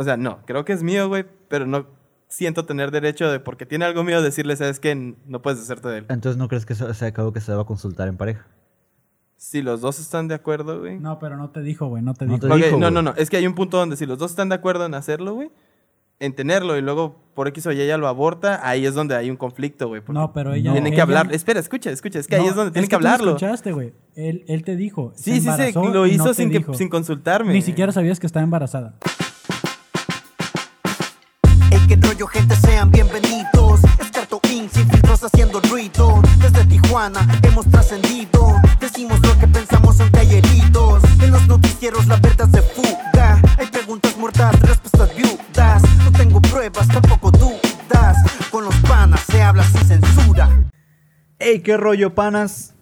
O sea, no, creo que es mío, güey, pero no siento tener derecho de, porque tiene algo mío, decirle, ¿sabes qué? No puedes deshacerte de él. Entonces, ¿no crees que eso sea algo que se deba consultar en pareja? Si los dos están de acuerdo, güey. No, pero no te dijo, güey, no te No dijo. te Ok, dijo, no, no, no. Es que hay un punto donde si los dos están de acuerdo en hacerlo, güey, en tenerlo y luego por X o Y ella lo aborta, ahí es donde hay un conflicto, güey. No, pero ella... Tienen que ella- hablar. Espera, escucha, escucha. Es que ahí No, es donde tienen que tú no hablarlo. escuchaste, güey. Él, él te dijo. se Sí, sí, sí. Lo hizo no sin, que, sin consultarme. Ni siquiera sabías que estaba embarazada. Gente, sean bienvenidos. Escarto Inc. sin filtros haciendo ruido. Desde Tijuana hemos trascendido. Decimos lo que pensamos en heridos. En los noticieros la verdad se fuga. Hay preguntas muertas, respuestas viudas. No tengo pruebas, tampoco dudas. Con los panas se habla sin censura. ¡Ey, qué rollo, panas!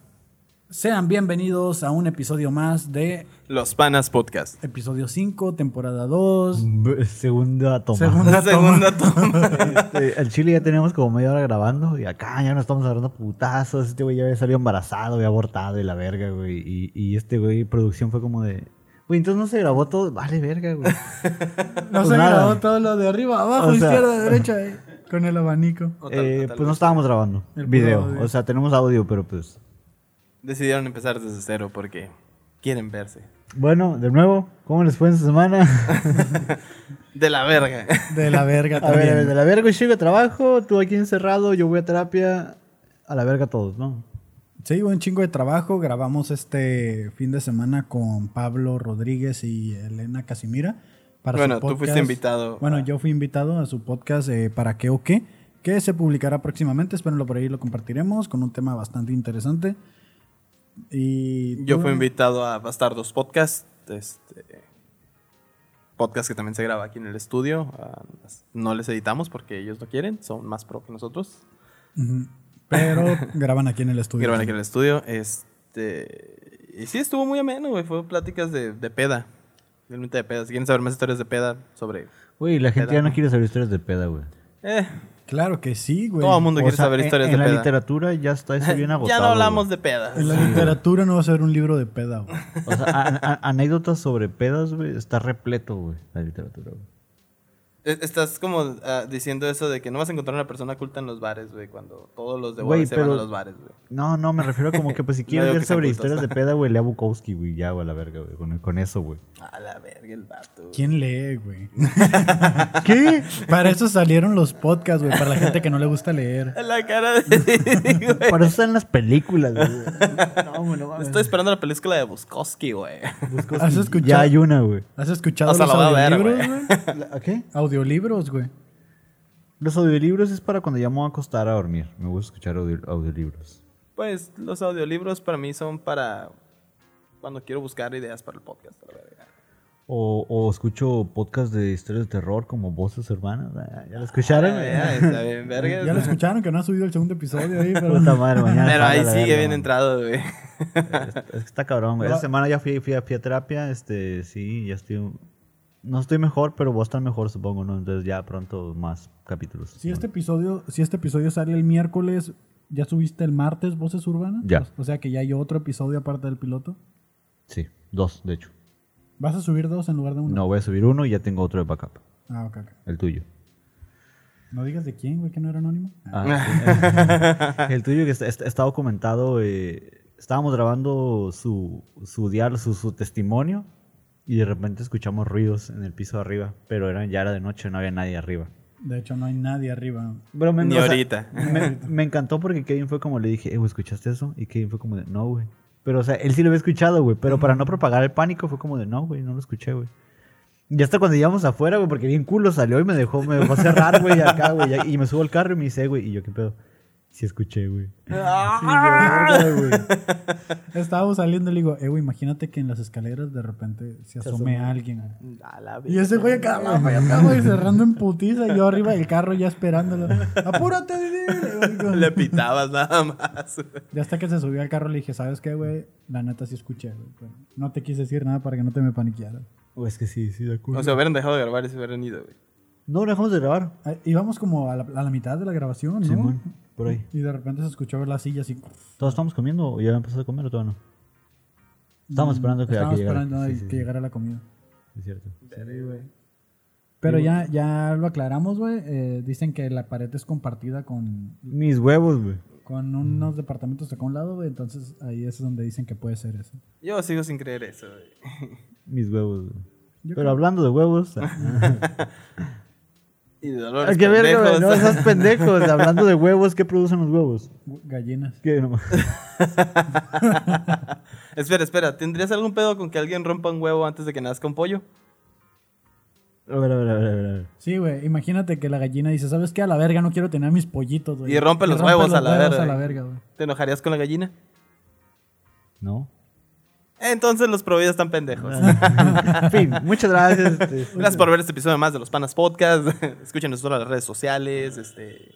Sean bienvenidos a un episodio más de Los Panas Podcast. episodio 5, temporada 2. B- Segunda toma. Segunda Segunda toma. Este, el chile ya teníamos como media hora grabando y acá ya no estamos agarrando putazos. Este güey ya había salido embarazado, había abortado y la verga, güey. Y, y este güey, producción fue como de. Güey, entonces no se grabó todo. Vale, verga, güey. No Pues se nada. grabó todo lo de arriba, abajo, O sea- izquierda, derecha, eh, con el abanico. Tal- Eh, pues no estábamos grabando El video. audio. O sea, tenemos audio, pero pues. Decidieron empezar desde cero porque quieren verse. Bueno, de nuevo, ¿cómo les fue en esta semana? De la verga. De la verga a también. ver, a ver, de la verga a trabajo, tú aquí encerrado, yo voy a terapia. A la verga todos, ¿no? Sí, un chingo de trabajo. Grabamos este fin de semana con Pablo Rodríguez y Elena Casimira. Para su Bueno, tú podcast. fuiste invitado. Bueno, a- yo fui invitado a su podcast eh, ¿Para qué o qué? Que se publicará próximamente. Espérenlo por ahí, lo compartiremos con un tema bastante interesante. Y Yo fui invitado a Bastardos Podcast. Este, podcast que también se graba aquí en el estudio. Ah, no les editamos porque ellos no quieren. Son más pro que nosotros. Pero graban aquí en el estudio. Graban aquí en el estudio. Este, y sí, estuvo muy ameno, güey. Fue pláticas de, de peda. Realmente de peda. Si quieren saber más historias de peda sobre... Güey, la gente Peda, ya no ¿no? quiere saber historias de peda, güey. Eh, Claro que sí, güey. todo el mundo O quiere sea, saber en- historias en, de la peda. literatura ya está eso bien agotado. ya no hablamos güey. de pedas. En la literatura no va a ser un libro de peda, güey. O sea, a- a- anécdotas sobre pedas, güey, está repleto, güey, la literatura, güey. Eh, Estás como ah, diciendo eso de que no vas a encontrar una persona culta en los bares, güey, cuando todos los de Güey, se van a los bares, güey. No, no, me refiero como que pues si No quieres digo ver sobre cultos. historias de peda, güey, lea Bukowski, güey, ya, güey, a la verga, güey, con, con eso, güey. A la verga el vato. güey. ¿Quién lee, güey? ¿Qué? Para eso salieron los podcasts, güey. Para la gente que no le gusta leer. La cara de... güey. Para eso están las películas, güey. No, güey, no mames. Estoy esperando la película de Bukowski, güey. Bukowski. ¿Has escuchado? Ya hay una, güey. ¿Has escuchado O sea, los lo voy a ver, audiolibros, güey. güey? ¿A qué? Audiolibros, güey. Los audiolibros es para cuando ya me voy a acostar a dormir. Me gusta escuchar audio- audiolibros. Pues los audiolibros para mí son para cuando quiero buscar ideas para el podcast. O, o escucho podcast de historias de terror como Voces Hermanas. Ah, ¿Ya lo escucharon? Ah, ya, está bien, verga. Ya lo escucharon que no ha subido el segundo episodio ahí, pero... Puta madre, mañana. Pero ahí sigue verga, bien man. entrado, güey. Es, es que está cabrón, güey. Esta semana ya fui, fui, a, fui a terapia. Este, sí, ya estoy. No estoy mejor, pero voy a estar mejor, supongo, ¿no? Entonces ya pronto más capítulos. Si este episodio, si este episodio sale el miércoles, ¿ya subiste el martes Voces Urbanas? Ya. O sea que ya hay otro episodio aparte del piloto. Sí, dos, de hecho. ¿Vas a subir dos en lugar de uno? No, voy a subir uno y ya tengo otro de backup. Ah, ok, ok. El tuyo. No digas de quién, güey, que no era anónimo. Ah. Ah, sí. el tuyo que está documentado. eh, estábamos grabando su, su diálogo, su, su testimonio. Y de repente escuchamos ruidos en el piso de arriba. Pero era, ya era de noche, no había nadie arriba. De hecho, no hay nadie arriba. Pero me, Ni o sea, ahorita. Me, me encantó porque Kevin fue como le dije, eh, güey, ¿escuchaste eso? Y Kevin fue como de, no, güey. Pero, o sea, él sí lo había escuchado, güey. Pero para no propagar el pánico fue como de, no, güey, no lo escuché, güey. Y hasta cuando llegamos afuera, güey, porque bien culo salió y me dejó, me dejó cerrar, güey, acá, güey. Y me subo al carro y me dice, güey, y yo, ¿qué pedo? Sí escuché, güey. Sí, yo, verga, güey. Estábamos saliendo y le digo, eh, güey, imagínate que en las escaleras de repente se asome alguien. A la Y ese güey acá, güey, güey, cerrando en putiza y yo arriba del carro ya esperándolo. ¡Apúrate, Didi! Le pitabas nada más. güey. Ya hasta que se subió al carro le dije, ¿sabes qué, güey? La neta sí escuché, güey. no te quise decir nada para que no te me paniquearas. Güey, es que sí, sí, de acuerdo. O sea, hubieran dejado de grabar y se hubieran ido, güey. no, dejamos de grabar. Ah, Íbamos como a la, a la mitad de la grabación, ¿no? Simón, por ahí. Y de repente se escuchó la silla así. ¿Todos estamos comiendo o ya empezado a comer o todavía no? Estamos esperando que, a que Estábamos llegara. esperando Sí, a sí, que sí, llegara la comida. es cierto. Sí, güey. Pero ya, ya lo aclaramos, güey. Eh, dicen que la pared es compartida con, Mis huevos, güey. con unos departamentos acá a un lado, güey. Entonces ahí es donde dicen que puede ser eso. Yo sigo sin creer eso, güey. Mis huevos, güey. Pero hablando de huevos. Y de dolores verga, güey, pendejos. no seas pendejos. Hablando de huevos, ¿qué producen los huevos? Gallinas. ¿Qué? No, espera, espera. ¿Tendrías algún pedo con que alguien rompa un huevo antes de que nazca un pollo? A ver, a ver, a ver, a ver, a ver. Sí, güey. Imagínate que la gallina dice, ¿sabes qué? A la verga no quiero tener mis pollitos, güey. Y rompe los rompe huevos los a la huevos verga. a la verga, güey. ¿Te enojarías con la gallina? ¿No? Entonces los providas están pendejos. en fin, muchas gracias. este, Gracias por ver este episodio más de los Panas Podcast. Escúchenos en las redes sociales. Este...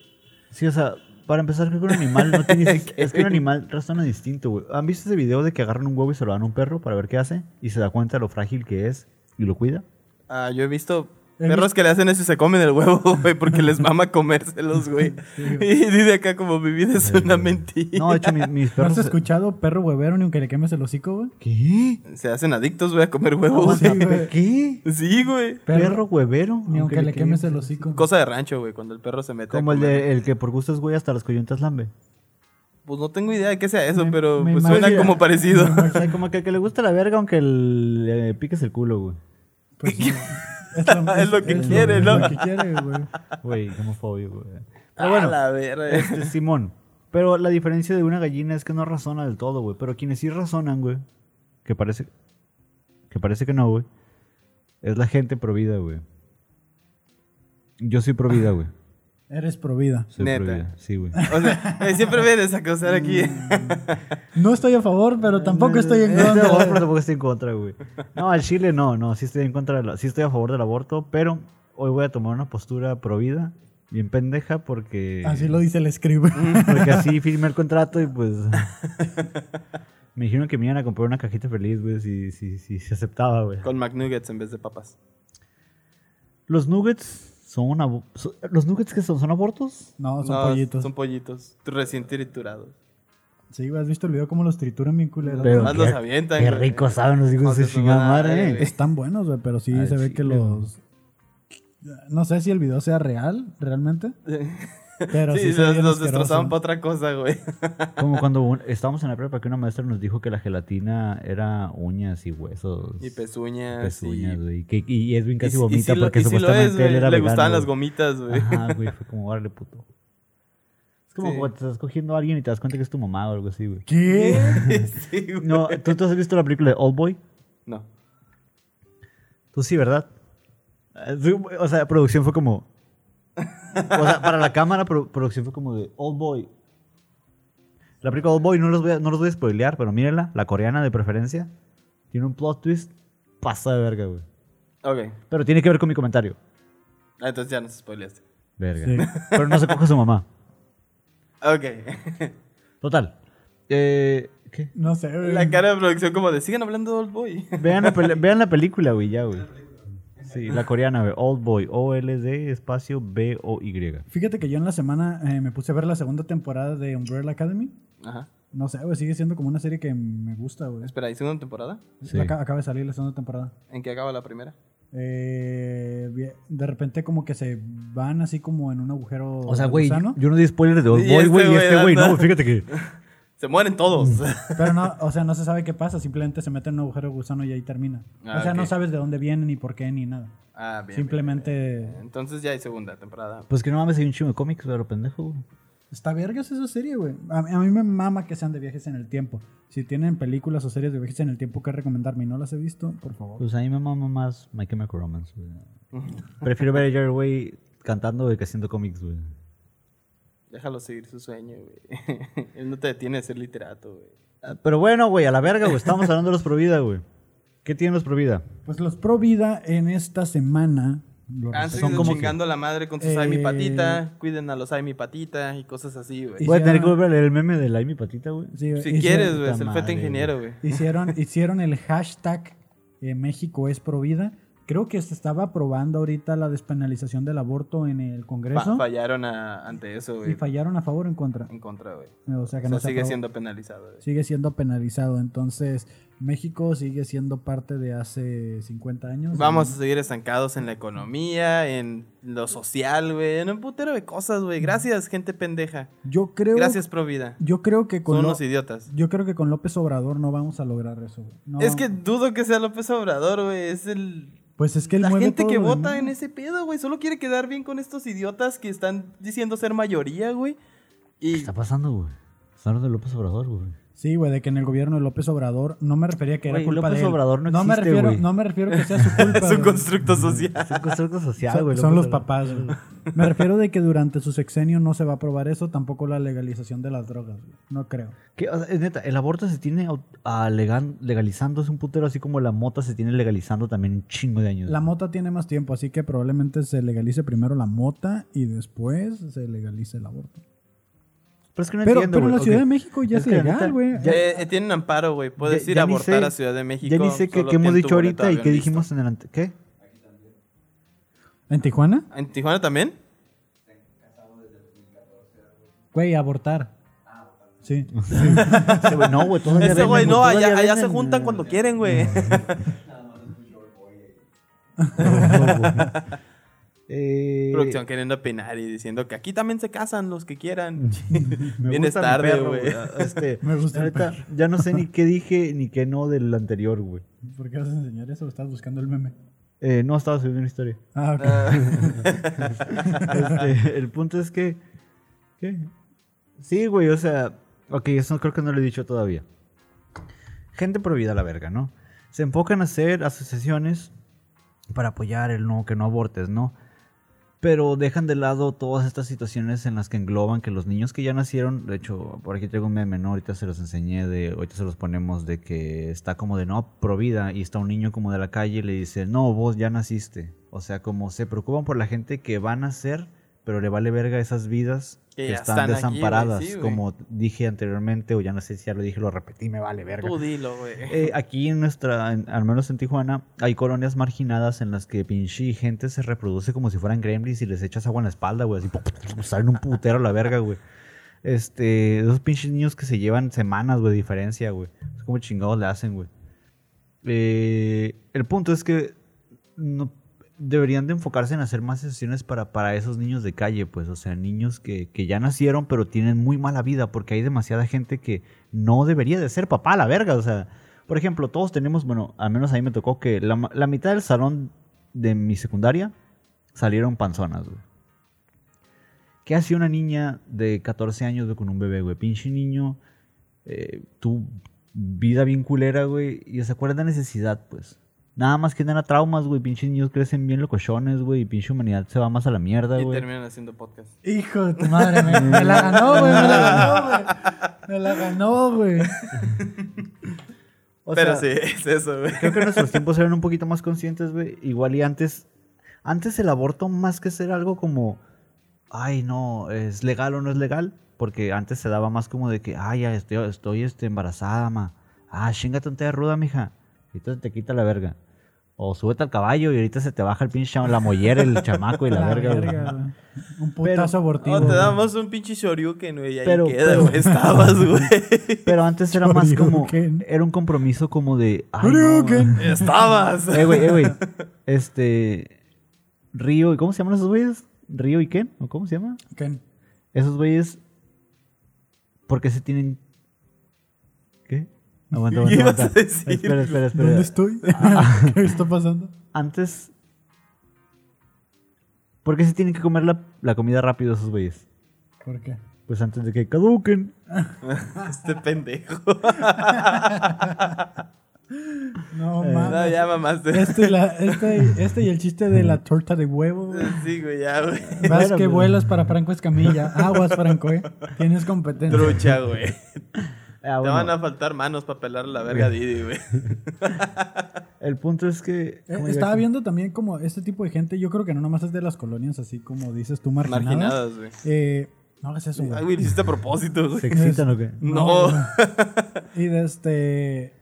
Sí, o sea, para empezar, creo que un animal no tiene... es que un animal razona distinto, güey. ¿Han visto ese video de que agarran un huevo y se lo dan a un perro para ver qué hace? Y se da cuenta de lo frágil que es y lo cuida. Ah, yo he visto perros que le hacen eso y se comen el huevo, güey, porque les mama comérselos, güey. y dice acá como mi vida es una mentira. No, de hecho, mis, mis ¿No perros... has escuchado perro huevero ni aunque le quemes el hocico, güey? ¿Qué? Se hacen adictos, güey, a comer huevos. sí, güey. ¿Qué? Sí, güey. ¿Perro, huevero? Ni aunque le quemes el hocico. Cosa de rancho, güey, cuando el perro se mete a Como el, comer. de, el que por gusto es güey hasta las coyuntas lambe. Pues no tengo idea de qué sea eso, Me- pero me pues suena como parecido. O sea, como que, que le gusta la verga aunque el- le piques el culo, güey. Pues, Es lo que quiere, ¿no? Es lo que quiere, güey. Güey, homofobio, güey. Pero bueno, la verga. este, Simón. Pero la diferencia de una gallina es que no razona del todo, güey. Pero quienes sí razonan, güey, que parece que parece que no, güey, es la gente provida, güey. Yo soy provida, güey. Eres pro vida. Soy Neta. provida, sí, güey. O sea, eh, siempre vienes a causar aquí. No estoy a favor, pero tampoco estoy en Estoy a favor, pero contra. tampoco estoy en contra, güey. No, al Chile no, no, sí estoy en contra de la- sí estoy a favor del aborto, pero hoy voy a tomar una postura provida, bien pendeja, porque Así lo dice el escribo. porque así firmé el contrato y pues me dijeron que me iban a comprar una cajita feliz, güey, si, si, si se aceptaba, güey. Con McNuggets en vez de papas. Los nuggets son abo- so- los nuggets que son son abortos? No, son No, pollitos. Son pollitos. Recién triturados. Sí, güey, ¿has visto el video cómo los trituran bien culeros? Pero Más qué- los avientan, Qué güey. rico saben los hijos de madre, güey. Están buenos, güey, pero sí se ve que los... No sé si el video sea real, realmente. Pero sí, sí, los, destrozaban para otra cosa, güey. Como cuando un- estábamos en la prepa que una maestra nos dijo que la gelatina era uñas y huesos. Y pezuñas. pezuñas, y- güey. Y Edwin casi y vomita lo- porque lo supuestamente es, él güey. era Le vegano, gustaban las gomitas, güey. Ajá, güey, fue como, órale, puto. Es como Sí. cuando te estás cogiendo a alguien y te das cuenta que es tu mamá o algo así, güey. ¿Qué? sí, güey. No, ¿tú, tú has visto la película de Old Boy? No. Tú sí, ¿verdad? Sí, O sea, producción fue como... O sea, para la cámara, pro- producción fue como de Old Boy. La película Old Boy, no los voy a, no los voy a spoilear, pero mírenla, la coreana de preferencia. Tiene un plot twist, pasa de verga, güey. Ok. Pero tiene que ver con mi comentario. Ah, entonces ya nos spoileaste. Verga. Sí. Pero no se coge a su mamá. Ok. Total. Eh, ¿Qué? No sé, güey. La cara de producción como de, sigan hablando de Old Boy. Vean la, vean la película, güey, ya, güey. Sí, la coreana, güey. Old Boy. O-L-D espacio B-O-Y. Fíjate que yo en la semana eh, me puse a ver la segunda temporada de Umbrella Academy. Ajá. No sé, güey, sigue siendo como una serie que me gusta, güey. Espera, ¿hay segunda temporada? Sí. Aca- acaba de salir la segunda temporada. ¿En qué acaba la primera? Eh, de repente como que se van así como en un agujero O sea, güey, yo no di spoilers de Old Y Boy, este güey, y este güey, no, fíjate que... Se mueren todos. Pero no, o sea, no se sabe qué pasa, simplemente se mete en un agujero gusano y ahí termina. Ah, o sea, no sabes de dónde viene, ni por qué, ni nada. ah, bien. simplemente... bien. Entonces ya hay segunda temporada. Pues que no mames, hay un chingo de cómics, pero pendejo, güey. Está vergas esa serie, güey. A, mí- a mí me mama que sean de viajes en el tiempo. Si tienen películas o series de viajes en el tiempo que recomendarme y no las he visto, por favor. Pues a mí me mama más My Chemical Romance, güey. Prefiero ver a Jerry, güey, cantando güey, que haciendo cómics, güey. Déjalo seguir su sueño, güey. Él no te detiene de ser literato, güey. Ah, Pero bueno, güey, a la verga, güey. Estamos hablando de los Provida, güey. ¿Qué tienen los Provida? Pues los Pro Vida en esta semana... Han seguido como que- chingando a la madre con sus Eh, ay mi patita. Cuiden a los ay mi patita y cosas así, güey. Voy a tener que volver a leer el meme de la y mi patita, güey. Sí, Si quieres, güey, es el fete ingeniero, güey. Hicieron, hicieron el hashtag eh, México es Provida creo que se estaba aprobando ahorita la despenalización del aborto en el Fa- Congreso fallaron a- ante eso, güey. y fallaron a favor o en contra. En contra, güey. O sea que O no sea, se sigue siendo penalizado, güey. sigue siendo penalizado. Entonces, México sigue siendo parte de hace 50 años. Vamos a seguir estancados en la economía, en lo social, güey, en un putero de cosas, güey. Gracias, gente pendeja. Yo creo, Gracias, pro vida. yo creo que con Son unos idiotas. yo creo que con López Obrador no vamos a lograr eso. güey. No Es que dudo que sea López Obrador, güey. Es el... pues es que La gente todo que vota en ese pedo, güey. Solo quiere quedar bien con estos idiotas que están diciendo ser mayoría, güey. ¿Qué está pasando, güey? Está hablando de López Obrador, güey. Sí, güey, de que en el gobierno de López Obrador no me refería a que era Güey, culpa López de él. Obrador no me existe, refiero, no me refiero que sea su culpa. Es un constructo social. Es un constructo social, Son, güey. son López los papás. güey. Me refiero de que durante su sexenio no se va a aprobar eso, tampoco la legalización de las drogas. güey. No creo. ¿Qué? O sea, es neta, el aborto se tiene au- a legan- legalizando, es un putero, así como la mota se tiene legalizando también un chingo de años. La mota tiene más tiempo, así que probablemente se legalice primero la mota y después se legalice el aborto. pero es que no Pero, entiendo, pero en la Ciudad de México ya Es legal, güey. ya- Eh, eh, tienen amparo, güey. Puedes Ya- ir ya a abortar sé- a Ciudad de México. Ya ni sé qué, hemos dicho ahorita y qué dijimos en el ante... ¿Qué? ¿En Tijuana? ¿En Tijuana también? Güey, abortar. Sí. Ese güey, no, güey, Ese venden, güey, no, allá, allá se juntan eh, cuando quieren, güey. Eh, Producción queriendo opinar y diciendo que aquí también se casan los que quieran. Vienes tarde, güey. Este, Me gusta neta, ya no sé ni qué dije ni qué no del anterior, güey. ¿Por qué vas a enseñar eso? ¿Estás buscando el meme? Eh, no, estaba subiendo una historia. Ah, ok. Este, el punto es que. ¿Qué? Sí, güey, o sea. Ok, eso creo que no lo he dicho todavía. Gente prohibida a la verga, ¿no? Se enfocan a hacer asociaciones para apoyar el no, que no abortes, ¿no? Pero dejan de lado todas estas situaciones en las que engloban que los niños que ya nacieron, de hecho, por aquí traigo un meme, ¿no? Ahorita se los enseñé, de, ahorita se los ponemos de que está como de no, pro vida, y está un niño como de la calle y le dice, no, vos ya naciste. O sea, como se preocupan por la gente que va a nacer, pero le vale verga esas vidas Que que, están están aquí, desamparadas, sí, güey. como dije anteriormente, o ya no sé si ya lo dije, lo repetí, me vale verga. Tú dilo, güey. Eh, aquí en nuestra, en- al menos en Tijuana, hay colonias marginadas en las que pinche gente se reproduce como si fueran gremlins y les echas agua en la espalda, güey. Así salen un putero a la verga, güey. Este, esos pinches niños que se llevan semanas, güey, diferencia, güey. Es como chingados le hacen, güey. Eh, el punto es que no, deberían de enfocarse en hacer más sesiones para, para esos niños de calle, pues, o sea, niños que, que ya nacieron pero tienen muy mala vida porque hay demasiada gente que no debería de ser papá la verga, o sea, por ejemplo, todos tenemos, bueno, al menos a mí me tocó que la, la mitad del salón de mi secundaria salieron panzonas, güey. ¿Qué hacía una niña de 14 años con un bebé, güey? Pinche niño, eh, tu vida bien culera, güey, y se acuerda de necesidad, pues. Nada más que nada traumas, güey. Pinches niños crecen bien locochones, güey. Y pinche humanidad se va más a la mierda, Y güey. terminan haciendo podcast. Hijo de tu madre, me, me la ganó, güey. Me la ganó, güey. Me la ganó, güey. O Pero sea, sí, es eso, güey. Creo que nuestros tiempos eran un poquito más conscientes, güey. Igual y antes. Antes el aborto, más que ser algo como. Ay, no, es legal o no es legal. Porque antes se daba más como de que, ay, ya estoy, estoy este, embarazada, ma. Ah, chingate un ruda, mija. Y entonces te quita la verga. O súbete al caballo y ahorita se te baja el pinche la mollera, el chamaco y la, verga, güey. Un putazo abortivo. Oh, te damos un pinche shoryuken, güey. y Ahí Pero- queda, pero- güey. Estabas, güey. Pero antes era más como. Era un compromiso como de. No, Shoryuken. Estabas. Eh, güey, eh, güey. Este. Río, ¿y cómo se llaman esos güeyes? ¿Río y Ken? ¿O cómo se llama? Ken. Esos güeyes. ¿Por qué se tienen. Aguanta, ¿Qué aguanta, aguanta. decir? Espera, espera, espera. ¿Dónde estoy? ¿Qué está pasando? Antes. ¿Por qué se tienen que comer la, la comida rápido esos güeyes? ¿Por qué? Pues antes de que caduquen. Este pendejo. No, Eh, No, mames. ya mamaste. Este, la- este, este y el chiste de la torta de huevo, güey. Sí, güey, ya, güey. Vas Bueno, que pues. vuelas para Franco Escamilla. Aguas, Franco, eh. Tienes competencia. Trucha, güey. Ah, Te van a faltar manos para pelar la verga a Didi, güey. El punto es que. Eh, ¿cómo estaba viendo también como este tipo de gente, yo creo que no nomás es de las colonias, así como dices tú, marginadas. Marginadas, güey. Eh, no hagas eso, Ay, güey. güey, lo hiciste a propósito, ¿Se güey. excitan o qué? No. güey. Y de este.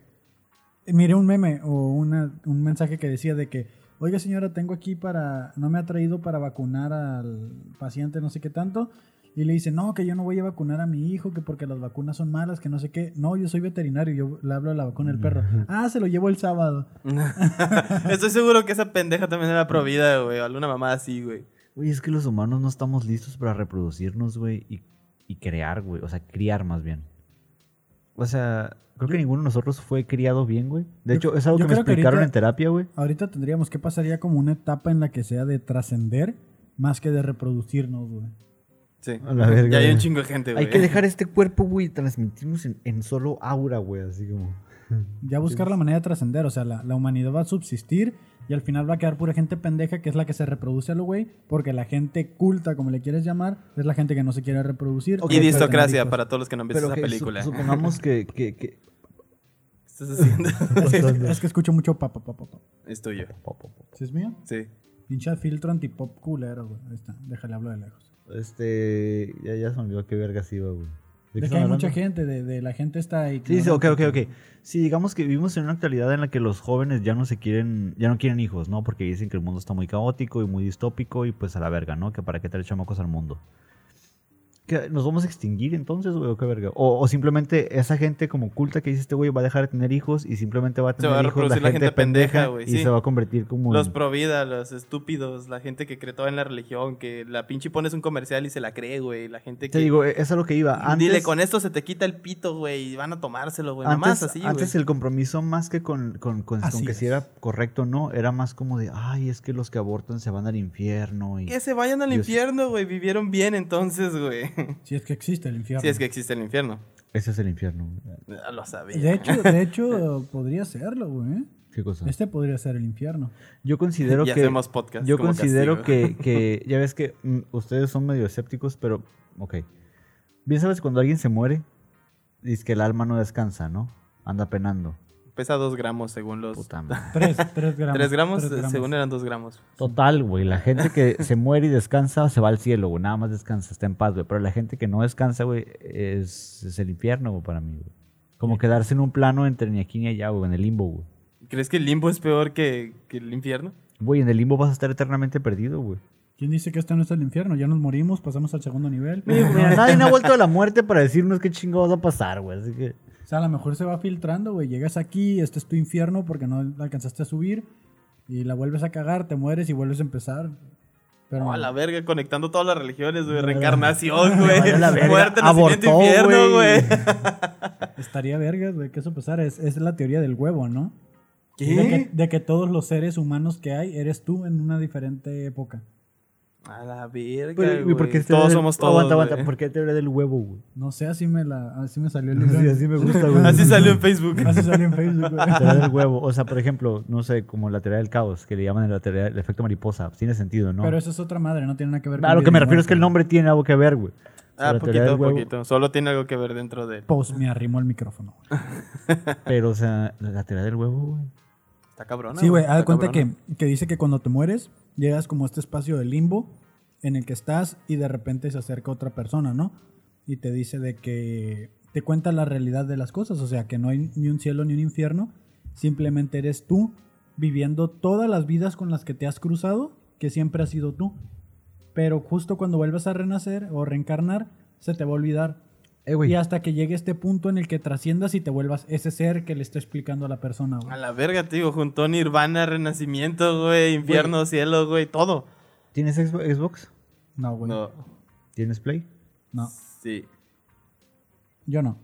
Miré un meme o una, un mensaje que decía de que oiga señora, tengo aquí para, no me ha traído para vacunar al paciente no sé qué tanto. Y le dice, no, que yo no voy a vacunar a mi hijo, que porque las vacunas son malas, que no sé qué. No, yo soy veterinario, yo le hablo de la vacuna del perro. Ah, se lo llevo el sábado. Estoy seguro que esa pendeja también era provida, güey. O alguna mamá así, güey. Güey, es que los humanos no estamos listos para reproducirnos, güey, y, y crear, güey. O sea, criar más bien. O sea, creo que ninguno de nosotros fue criado bien, güey. De Yo- hecho, es algo que me que explicaron ahorita- en terapia, güey. Ahorita tendríamos que pasaría como una etapa en la que sea de trascender más que de reproducirnos, güey. Sí. A la verga, ya hay un chingo de gente, güey. Hay que dejar este cuerpo, güey, y transmitirnos en, en solo aura, güey, así como... Ya buscar la manera de trascender, o sea, la, la humanidad va a subsistir y al final va a quedar pura gente pendeja que es la que se reproduce a lo güey, porque la gente culta, como le quieres llamar, es la gente que no se quiere reproducir. Y hijos. para todos los que no han visto Pero esa que su- película. supongamos que, que, que- ¿Qué estás haciendo? Es que escucho mucho papa, papa, papa. es tuyo. ¿Sí es mío? Sí. Pinche filtro antipop culero, güey. Ahí está, déjale hablo de lejos. Este... Ya, ya se me olvidó qué verga iba, güey. ¿De De que hay mucha gente, de, de la gente está ahí. Sí, sí, ok, ok, ok. Sí, digamos que vivimos en una actualidad en la que los jóvenes ya no se quieren, ya no quieren hijos, ¿no? Porque dicen que el mundo está muy caótico y muy distópico y pues a la verga, ¿no? Que para qué traer chamacos al mundo. ¿Qué, ¿Nos vamos a extinguir entonces, güey? ¿O qué verga? O, o simplemente esa gente como culta que dice este güey va a dejar de tener hijos y simplemente va a Se tener va a hijos la gente pendeja, güey, y sí. se va a convertir como Los en- pro vida, los estúpidos, la gente que cree toda en la religión, que la pinche pones un comercial y se la cree, güey. La gente que. Te digo, eso es a lo que iba. Antes, Dile, con esto se te quita el pito, güey, y van a tomárselo, güey. así, güey. antes el compromiso más que con, con, con- Así con que si era correcto o no, era más como de, ay, es que los que abortan se van al infierno y... Que se vayan al Dios. infierno, güey. Vivieron bien entonces, güey. Si es que existe el infierno. Si es que existe el infierno. Ese es el infierno. güey. Ya lo sabía. De hecho, de hecho, podría serlo, güey. ¿Qué cosa? Este podría ser el infierno. Yo considero Y que. hacemos podcast Yo como considero que, que. Ya ves que mm, ustedes son medio escépticos, pero. Ok. Bien sabes cuando alguien se muere, dice que el alma no descansa, ¿no? Anda penando. Pesa dos gramos según los. Puta madre. Tres, tres gramos. Tres gramos, tres según eran dos gramos. Total, güey. La gente que se muere y descansa se va al cielo, güey. Nada más descansa, está en paz, güey. Pero la gente que no descansa, güey, es, es el infierno, güey, para mí, güey. Como quedarse en un plano entre ni aquí ni allá, güey, en el limbo, güey. ¿Crees que el limbo es peor que, que el infierno? Güey, en el limbo vas a estar eternamente perdido, güey. ¿Quién dice que este no es el infierno? Ya nos morimos, pasamos al segundo nivel. Mira, nadie no ha vuelto a la muerte para decirnos qué chingados va a pasar, güey. Así que. O sea, a lo mejor se va filtrando, güey. Llegas aquí, este es tu infierno porque no alcanzaste a subir. Y la vuelves a cagar, te mueres y vuelves a empezar. Pero No, a la verga, conectando todas las religiones, güey. Reencarnación, güey. Muerte, nacimiento, Abortó, infierno, güey. estaría vergas, güey, que eso pasara. Es, es la teoría del huevo, ¿no? De ¿Qué? que, de que todos los seres humanos que hay eres tú en una diferente época. A la verga, Pero, güey. güey, ¿por qué es Todos teoría del- somos todos, Aguanta, aguanta. ¿Por qué teoría del huevo, güey? No sé, así me, la, así me salió el libro. Sí, así me gusta, güey. Así salió en Facebook. Así salió en Facebook, güey. Teoría del huevo. O sea, por ejemplo, no sé, como la teoría del caos, que le llaman la teoría del efecto mariposa. Tiene sentido, ¿no? Pero eso es otra madre, no tiene nada que ver a lo que me refiero es que el nombre tiene algo que ver, güey. Ah, poquito, poquito. Solo tiene algo que ver dentro de él. Post me arrimó el micrófono. güey. Pero, o sea, la teoría del huevo, güey. Está cabrón. Sí, güey, haz de cuenta que, que dice que cuando te mueres, llegas como a este espacio de limbo en el que estás y de repente se acerca otra persona, ¿no? Y te dice de que te cuenta la realidad de las cosas, o sea, que no hay ni un cielo ni un infierno, simplemente eres tú viviendo todas las vidas con las que te has cruzado, que siempre has sido tú. Pero justo cuando vuelves a renacer o reencarnar, se te va a olvidar. Eh, güey. Y hasta que llegue este punto en el que trasciendas y te vuelvas ese ser que le está explicando a la persona. güey. A la verga, te digo, juntó Nirvana, Renacimiento, güey, infierno, cielo, güey, todo. ¿Tienes Xbox-? No, güey. No, ¿Tienes Play? No, sí. yo no.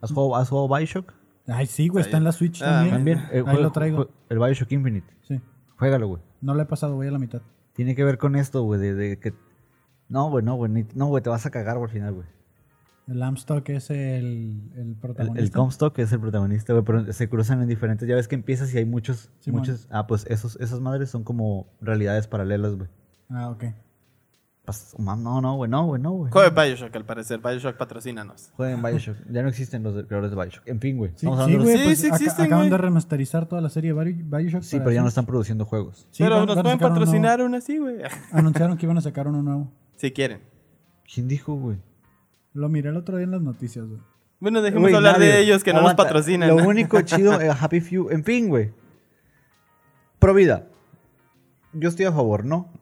¿Has jugado, has jugado Bioshock? Ay, sí, güey, está en la Switch Ah, también. También. Eh, Ahí juega- lo traigo. El Bioshock Infinite. Sí. Juégalo, güey. No lo he pasado, voy a la mitad. Tiene que ver con esto, güey, de, de que... No, güey, no, güey. ni- No, güey, te vas a cagar, güey, al final, güey. El Amstock es el, el protagonista. el Comstock es el protagonista, güey, pero se cruzan en diferentes... Ya ves que empiezas y hay muchos... Simón. muchos ah, pues esos, esas madres son como realidades paralelas, güey. Ah, ok. Mam- No, no, güey, no, güey, no, güey. Juega Bioshock, al parecer. Bioshock patrocínanos. Jueguen Bioshock. Ya no existen los de- creadores de Bioshock. En fin, güey. Sí, Estamos sí, hablando de güey, Sí, pues sí existen, acaban güey. de remasterizar toda la serie Bio- Bioshock. Sí, pero ya no están produciendo juegos. Sí, Pero van- nos van pueden uno patrocinar aún así, güey. Anunciaron que iban a sacar uno nuevo. Si quieren. ¿Quién dijo, güey? Lo miré el otro día en las noticias, güey. Bueno, dejemos Güey, hablar nadie. de ellos que no Aguanta. nos patrocinan. Lo único chido, eh, Happy Few. En fin, güey. Pro vida. yo estoy a favor, ¿no?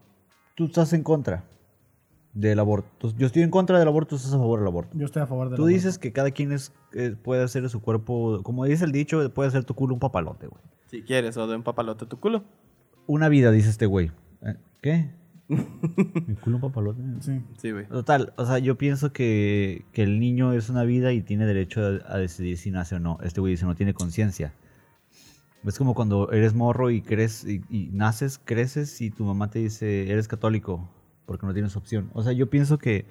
Tú estás en contra del aborto. Yo estoy en contra del aborto, tú estás a favor del aborto. Yo estoy a favor de Tú dices que cada quien es, eh, puede hacer de su cuerpo, como dice el dicho, puede hacer tu culo un papalote, güey. Si quieres, o de un papalote a tu culo. Una vida, dice este güey. Eh, ¿Qué? Mi culo un papalote. Sí. Sí, güey. Total, o sea, yo pienso que, que el niño es una vida y tiene derecho a, a decidir si nace o no. Este güey dice, no tiene conciencia. Es como cuando eres morro y, crees, y, y naces, creces y tu mamá te dice, eres católico, porque no tienes opción. O sea, yo pienso que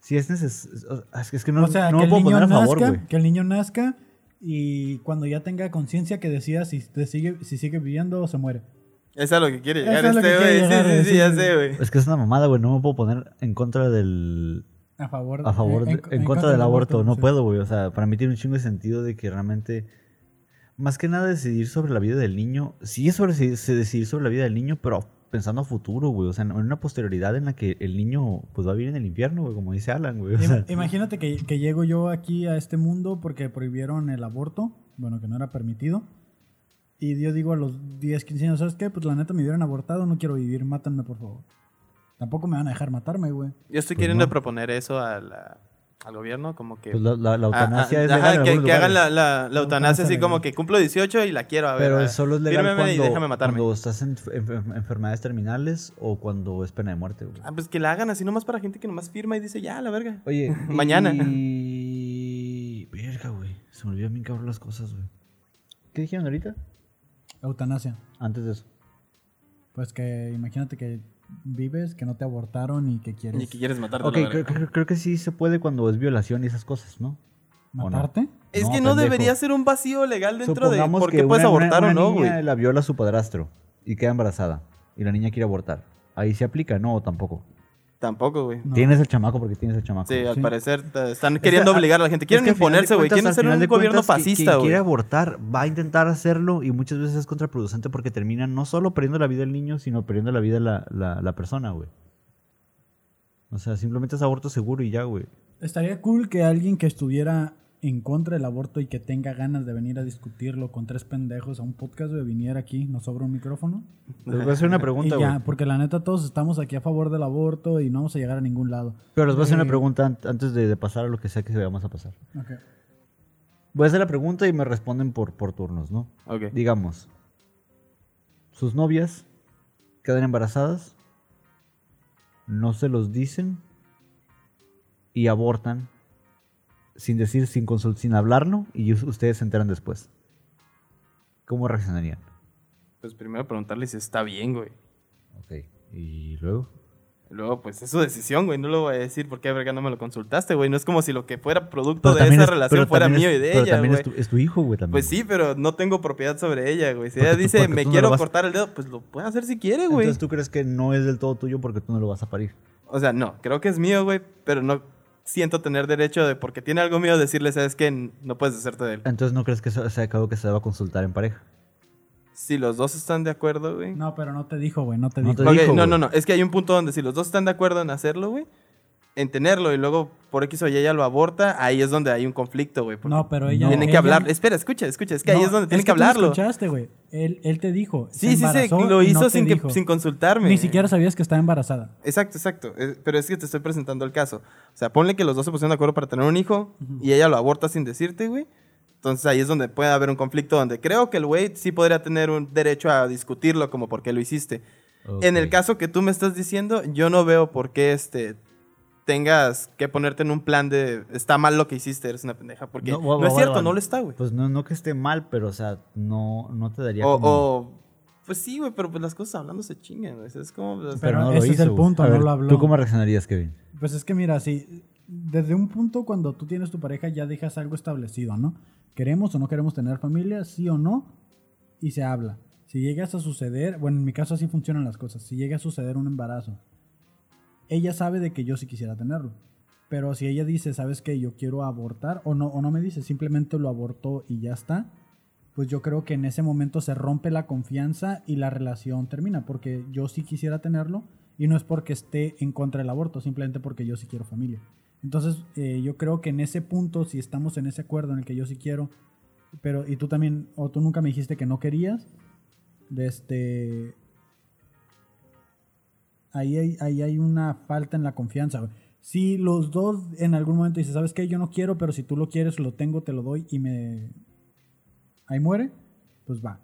si es necesario... Es que no, o sea, no que el puedo niño poner a favor, nazca, güey. que el niño nazca y cuando ya tenga conciencia que decida si, te sigue, si sigue viviendo o se muere. Es lo que quiere llegar es lo este que quiere güey. llegar, Sí, sí, sí, ya sé, güey. Es que es una mamada, güey. No me puedo poner en contra del... A favor, A favor, de- en, contra del aborto. No sí. puedo, güey. O sea, para mí tiene un chingo de sentido de que realmente... Más que nada decidir sobre la vida del niño. Sí es sobre decidir, se- decidir sobre la vida del niño, pero pensando a futuro, güey. O sea, en una posterioridad en la que el niño pues va a vivir en el infierno, güey, como dice Alan, güey. O Im- sea, Imagínate que, que llego yo aquí a este mundo porque prohibieron el aborto, bueno, que no era permitido. Y yo digo a los 10, 15 años, ¿sabes qué? Pues la neta me hubieran abortado, no quiero vivir, mátanme por favor. Tampoco me van a dejar matarme, güey. Yo estoy Pues queriendo no. proponer eso a la- al gobierno, como que... pues la, la- la Ah, eutanasia ah, es ajá, legal en que, hagan la, la, eutanasia así como que cumplo 18 y la quiero, a ver. Pero a- solo es legal fírmeme y cuando, déjame matarme. cuando estás en, en- en enfermedades terminales o cuando es pena de muerte, güey. Ah, pues que la hagan así nomás para gente que nomás firma y dice, ya, la verga. Oye, Mañana. Y... Verga, güey. Se me olvidan bien cabrón las cosas, güey. ¿Qué dijeron ahorita? Eutanasia. Antes de eso. Pues que imagínate que vives, que no te abortaron y que quieres Ni que quieres matarte. Ok, creo, creo- creo que sí se puede cuando es violación y esas cosas, ¿no? Matarte. Es No, que no pendejo. debería ser un vacío legal dentro de Supongamos por que qué puedes una- abortar una- o no, una güey. niña la viola a su padrastro y queda embarazada. Y la niña quiere abortar. Ahí se aplica, no, o tampoco. Tampoco, güey. No. Tienes el chamaco porque tienes el chamaco. Sí, al Sí. parecer están queriendo que, obligar a la gente. Quieren Es que imponerse, güey. Quieren ser un gobierno fascista, Quien güey. quiere abortar va a intentar hacerlo y muchas veces es contraproducente porque termina no solo perdiendo la vida del niño, sino perdiendo la vida de la, la, la persona, güey. O sea, simplemente es aborto seguro y ya, güey. Estaría cool que alguien que estuviera en contra del aborto y que tenga ganas de venir a discutirlo con tres pendejos a un podcast, güey, viniera aquí, nos sobra un micrófono. Les voy a hacer una pregunta, y ya, güey. porque la neta todos estamos aquí a favor del aborto y no vamos a llegar a ningún lado. Pero les voy a hacer una Eh, pregunta an- antes de, de pasar a lo que sea que vamos a pasar. ok. Voy a hacer la pregunta y me responden por, por turnos, ¿no? Ok. Digamos, sus novias quedan embarazadas, no se los dicen y abortan sin decir, sin consult, sin hablarlo y us- ustedes se enteran después. ¿Cómo reaccionarían? Pues primero preguntarle si está bien, güey. Ok, y luego. Luego, pues es su decisión, güey. No lo voy a decir porque verga no me lo consultaste, güey. No es como si lo que fuera producto Pero de esa es- relación fuera mío es- y de pero ella, también güey. es tu, es tu hijo, güey, también. Pues sí, pero no tengo propiedad sobre ella, güey. Si Porque ella tú- dice, me no quiero vas- cortar el dedo, pues lo puede hacer si quiere, güey. Entonces tú crees que no es del todo tuyo porque tú no lo vas a parir. O sea, no, creo que es mío, güey, pero no siento tener derecho de, porque tiene algo mío, decirle, ¿sabes qué? No puedes deshacerte de él. Entonces no crees que eso sea algo que se deba consultar en pareja. Si los dos están de acuerdo, güey. No, pero no te dijo, güey, no te No dijo. te dijo, no, no, no. Es que hay un punto donde si los dos están de acuerdo en hacerlo, güey, en tenerlo y luego por X o Y ella lo aborta, ahí es donde hay un conflicto, güey. No, pero ella... Tienen que ella- hablar. Espera, escucha, escucha. Es que ahí No, es donde tienen que, no hablarlo. escuchaste, güey. Él, él te dijo. se Sí, sí, sí. Lo hizo no sin, que, sin consultarme. Ni siquiera sabías que estaba embarazada. Exacto, exacto. Pero es que te estoy presentando el caso. O sea, ponle que los dos se pusieron de acuerdo para tener un hijo y ella lo aborta sin decirte, güey. Entonces ahí es donde puede haber un conflicto donde creo que el güey sí podría tener un derecho a discutirlo como por qué lo hiciste. En el caso que tú me estás diciendo, yo no veo por qué este tengas que ponerte en un plan de está mal lo que hiciste, eres una pendeja. Porque No, es cierto, no lo está, güey. Pues no, no que esté mal, pero o sea, no, no te daría O, como... o- pues sí, güey, pero pues las cosas hablando se chingan, güey. Es como... pues, Pero no lo ese es el hizo, punto, A no ver, lo habló. ¿Tú cómo reaccionarías, Kevin? Pues es que mira, si desde un punto cuando tú tienes tu pareja ya dejas algo establecido, ¿no? ¿Queremos o no queremos tener familia? Sí o no. Y se habla. Si llegas a suceder, bueno, en mi caso así funcionan las cosas. Si llega a suceder un embarazo, ella sabe de que yo sí quisiera tenerlo. Pero si ella dice, ¿sabes qué? Yo quiero abortar, o no, o no me dice, simplemente lo abortó y ya está, pues yo creo que en ese momento se rompe la confianza y la relación termina, porque yo sí quisiera tenerlo y no es porque esté en contra del aborto, simplemente porque yo sí quiero familia. Entonces, eh, yo creo que en ese punto, si estamos en ese acuerdo en el que yo sí quiero, pero y tú también, o tú nunca me dijiste que no querías, de este, ahí hay, ahí hay una falta en la confianza, güey. Si los dos en algún momento dicen, ¿sabes qué? Yo no quiero, pero si tú lo quieres, lo tengo, te lo doy y me... Ahí muere, pues va.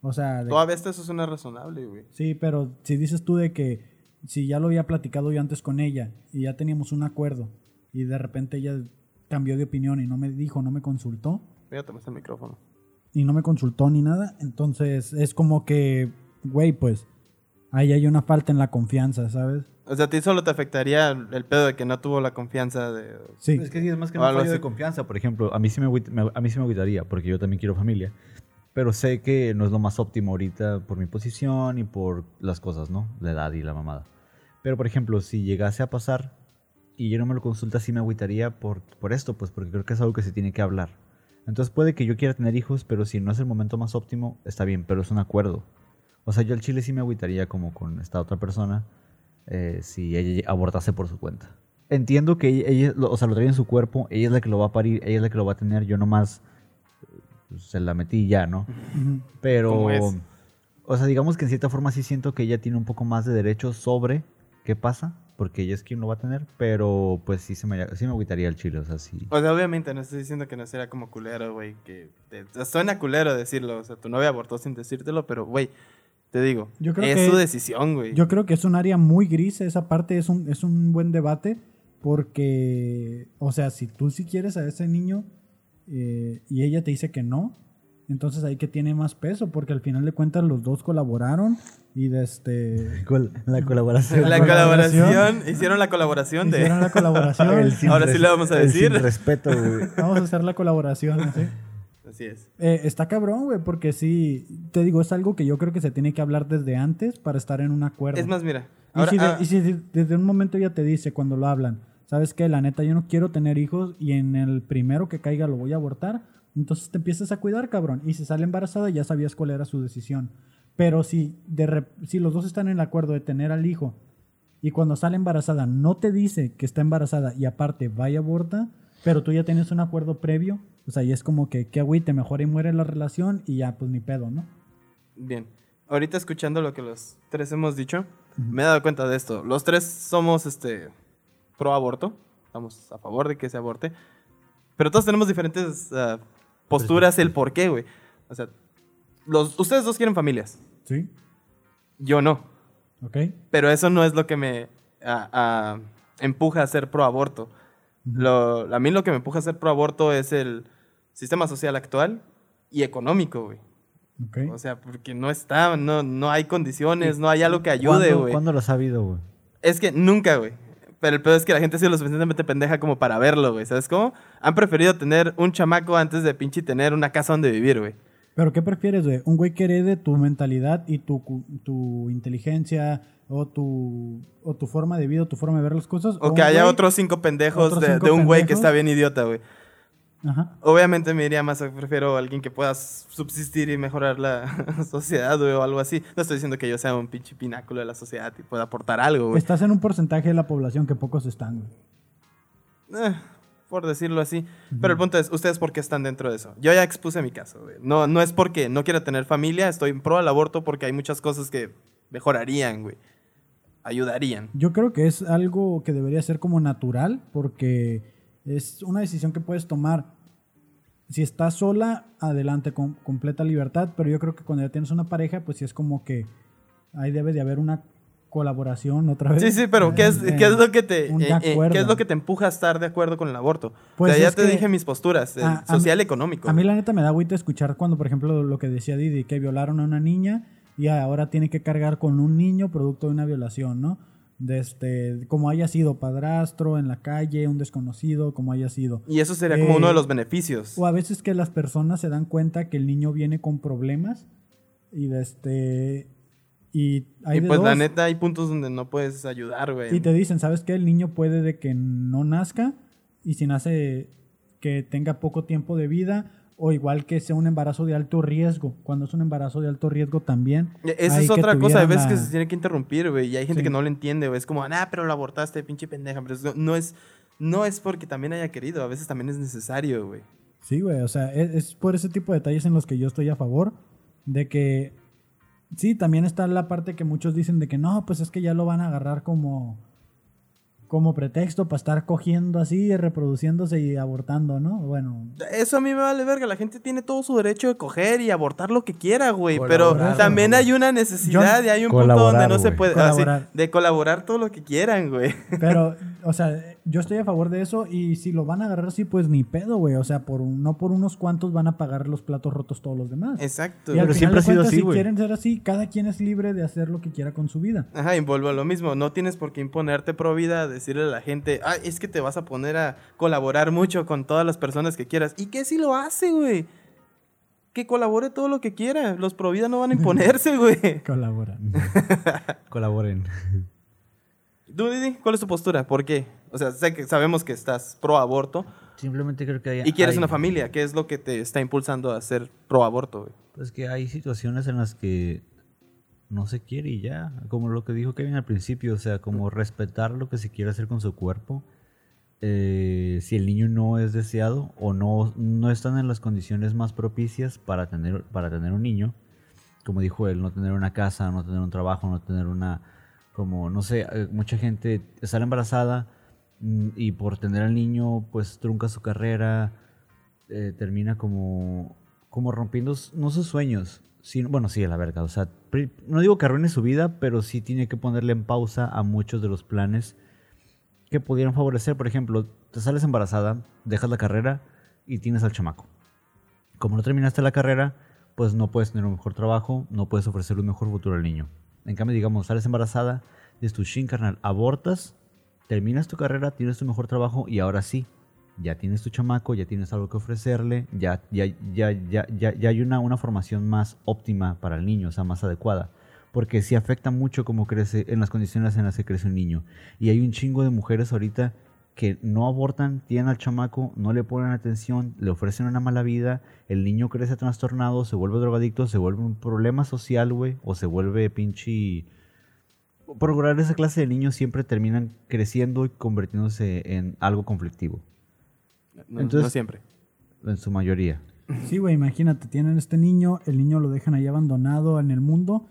O sea, de- Todavía esto eso suena razonable, güey. sí, pero si dices tú de que si ya lo había platicado yo antes con ella y ya teníamos un acuerdo y de repente ella cambió de opinión y no me dijo, no me consultó, Fíjate más el micrófono. y no me consultó ni nada, entonces es como que, güey, pues ahí hay una falta en la confianza, ¿sabes? O sea, a ti solo te afectaría el pedo de que no tuvo la confianza de... Sí. Es que sí, es más que O un algo fallo de confianza. Por ejemplo, a mí, sí me- a mí sí me agüitaría, porque yo también quiero familia. Pero sé que no es lo más óptimo ahorita por mi posición y por las cosas, ¿no? La edad y la mamada. Pero, por ejemplo, si llegase a pasar y yo no me lo consulta, sí me agüitaría por, por esto, pues porque creo que es algo que se tiene que hablar. Entonces puede que yo quiera tener hijos, pero si no es el momento más óptimo, está bien, pero es un acuerdo. O sea, yo al chile sí me agüitaría como con esta otra persona eh, si ella abortase por su cuenta. Entiendo que ella, ella o sea, lo trae en su cuerpo, ella es la que lo va a parir, ella es la que lo va a tener, yo nomás eh, se la metí y ya, ¿no? Pero, ¿Cómo es? o sea, digamos que en cierta forma sí siento que ella tiene un poco más de derechos sobre qué pasa, porque ella es quien lo va a tener, pero pues sí, se me, sí me agüitaría el chile, o sea, sí. O sea, obviamente no estoy diciendo que no será como culero, güey. Que te suena culero decirlo. O sea, tu novia abortó sin decírtelo, pero, güey, te digo, Yo creo es que- su decisión, güey. Yo creo que es un área muy gris, esa parte es un, es un buen debate, porque, o sea, si tú sí quieres a ese niño eh, y ella te dice que no, entonces ahí que tiene más peso, porque al final de cuentas los dos colaboraron y de este... Col- la colaboración. La colaboración. colaboración, hicieron la colaboración de... Hicieron la colaboración. Ahora sí le vamos a el decir. Sin respeto, güey. Vamos a hacer la colaboración, ¿sí? Así es. Eh, está cabrón, güey, porque sí, te digo, es algo que yo creo que se tiene que hablar desde antes para estar en un acuerdo. Es más, mira. Y, Ahora, si, de- ah, y si de- desde un momento ella te dice cuando lo hablan, ¿sabes qué? La neta, yo no quiero tener hijos y en el primero que caiga lo voy a abortar, entonces te empiezas a cuidar, cabrón. Y si sale embarazada, ya sabías cuál era su decisión. Pero si, de si los dos están en el acuerdo de tener al hijo y cuando sale embarazada no te dice que está embarazada y aparte vaya a aborta, pero tú ya tienes un acuerdo previo, o sea, y es como que, que agüite, mejor y muere la relación y ya, pues ni pedo, ¿no? Bien. Ahorita escuchando lo que los tres hemos dicho, me he dado cuenta de esto. Los tres somos este pro aborto. Estamos a favor de que se aborte. Pero todos tenemos diferentes ah, posturas, el por qué, güey. O sea, los, ustedes dos quieren familias. ¿Sí? Yo no. ¿Ok? Pero eso no es lo que me empuja a ser pro aborto. Lo- a mí lo que me empuja a ser pro aborto es el sistema social actual y económico, güey. ¿Ok? O sea, porque no está, no, no hay condiciones, no hay algo que ayude, ¿Cuándo- güey. ¿Cuándo lo has sabido, güey? Es que nunca, güey. Pero el peor es que la gente ha sido lo suficientemente pendeja como para verlo, güey. ¿Sabes cómo? Han preferido tener un chamaco antes de pinche tener una casa donde vivir, güey. Pero ¿qué prefieres, güey? ¿Un güey que herede tu mentalidad y tu, tu inteligencia o tu, o tu forma de vida o tu forma de ver las cosas? O que haya otros cinco pendejos otros de, cinco de un güey que está bien idiota, güey. Ajá. Obviamente me iría más, prefiero a alguien que pueda subsistir y mejorar la sociedad, o algo así. No estoy diciendo que yo sea un pinche pináculo de la sociedad y pueda aportar algo, güey. Estás en un porcentaje de la población que pocos están, güey. Eh, por decirlo así. Pero el punto es, ¿ustedes por qué están dentro de eso? Yo ya expuse mi caso, güey. No, no es porque no quiera tener familia, estoy en pro al aborto porque hay muchas cosas que mejorarían, güey. Ayudarían. Yo creo que es algo que debería ser como natural porque es una decisión que puedes tomar. Si estás sola, adelante, con completa libertad, pero yo creo que cuando ya tienes una pareja, pues sí es como que ahí debe de haber una colaboración otra vez. Sí, sí, pero ¿qué es, Eh, qué es lo que te eh, eh, qué es lo que te empuja a estar de acuerdo con el aborto? Pues o sea, ya te dije mis posturas, A- a social mí- económico. A mí la neta me da agüita escuchar cuando, por ejemplo, lo que decía Didi, que violaron a una niña y ahora tiene que cargar con un niño producto de una violación, ¿no? De este, como haya sido padrastro en la calle, un desconocido, como haya sido. Y eso sería como Eh, uno de los beneficios. O a veces que las personas se dan cuenta que el niño viene con problemas y de este y hay Y pues la dos. neta hay puntos donde no puedes ayudar, güey. Y te dicen, ¿sabes qué? El niño puede de que no nazca y si nace que tenga poco tiempo de vida o igual que sea un embarazo de alto riesgo. Cuando es un embarazo de alto riesgo también. E- Esa es otra cosa, hay veces que se tiene que interrumpir, güey, y hay gente Sí. que no lo entiende, güey. Es como, ah, pero lo abortaste, pinche pendeja. Pero no es, no es porque también haya querido, a veces también es necesario, güey. Sí, güey, o sea, es, es por ese tipo de detalles en los que yo estoy a favor de que Sí, también está la parte que muchos dicen de que no, pues es que ya lo van a agarrar como como pretexto para estar cogiendo así, reproduciéndose y abortando, ¿no? Bueno, Eso a mí me vale verga. La gente tiene todo su derecho de coger y abortar lo que quiera, güey. Pero también güey. hay una necesidad Yo- y hay un punto donde no se puede. ah, sí, Colaborar. de colaborar todo lo que quieran, güey. pero, o sea, yo estoy a favor de eso y si lo van a agarrar así, pues ni pedo, güey. O sea, por un- no por unos cuantos van a pagar los platos rotos todos los demás. Exacto. Y al Pero final siempre de ha sido cuentas, así, si güey. quieren ser así, cada quien es libre de hacer lo que quiera con su vida. Ajá, y vuelvo a lo mismo. No tienes por qué imponerte pro vida, decirle a la gente, ah, es que te vas a poner a colaborar mucho con todas las personas que quieras. ¿Y qué si lo hace, güey? Que colabore todo lo que quiera. Los pro vida no van a imponerse, güey. Colabora. Colaboren. Tú, Didi, ¿cuál es tu postura? ¿Por qué? O sea, sé que sabemos que estás pro aborto Simplemente creo que hay... y quieres hay- una familia. ¿Qué es lo que te está impulsando a ser pro aborto, güey? Pues que hay situaciones en las que no se quiere y ya. Como lo que dijo Kevin al principio, o sea, como respetar lo que se quiere hacer con su cuerpo. Eh, si el niño no es deseado o no, no están en las condiciones más propicias para tener, para tener un niño, como dijo él, no tener una casa, no tener un trabajo, no tener una, como, no sé, eh, mucha gente está embarazada mm, y por tener al niño, pues trunca su carrera, eh, termina como, como rompiendo, no sus sueños, sino, bueno, sí, la verga, o sea, no digo que arruine su vida, pero sí tiene que ponerle en pausa a muchos de los planes que pudieran favorecer, por ejemplo, te sales embarazada, dejas la carrera y tienes al chamaco. Como no terminaste la carrera, pues no puedes tener un mejor trabajo, no puedes ofrecer un mejor futuro al niño. En cambio, digamos, sales embarazada, dices tu shin carnal, abortas, terminas tu carrera, tienes tu mejor trabajo y ahora sí, ya tienes tu chamaco, ya tienes algo que ofrecerle, ya, ya, ya, ya, ya, ya hay una, una formación más óptima para el niño, o sea, más adecuada. Porque sí afecta mucho cómo crece, en las condiciones en las que crece un niño. Y hay un chingo de mujeres ahorita que no abortan, tienen al chamaco, no le ponen atención, le ofrecen una mala vida, el niño crece trastornado, se vuelve drogadicto, se vuelve un problema social, güey, o se vuelve pinche... Por lograr esa clase de niños siempre terminan creciendo y convirtiéndose en algo conflictivo, No, Entonces- no siempre. en su mayoría. Sí, güey, imagínate, tienen este niño, el niño lo dejan ahí abandonado en el mundo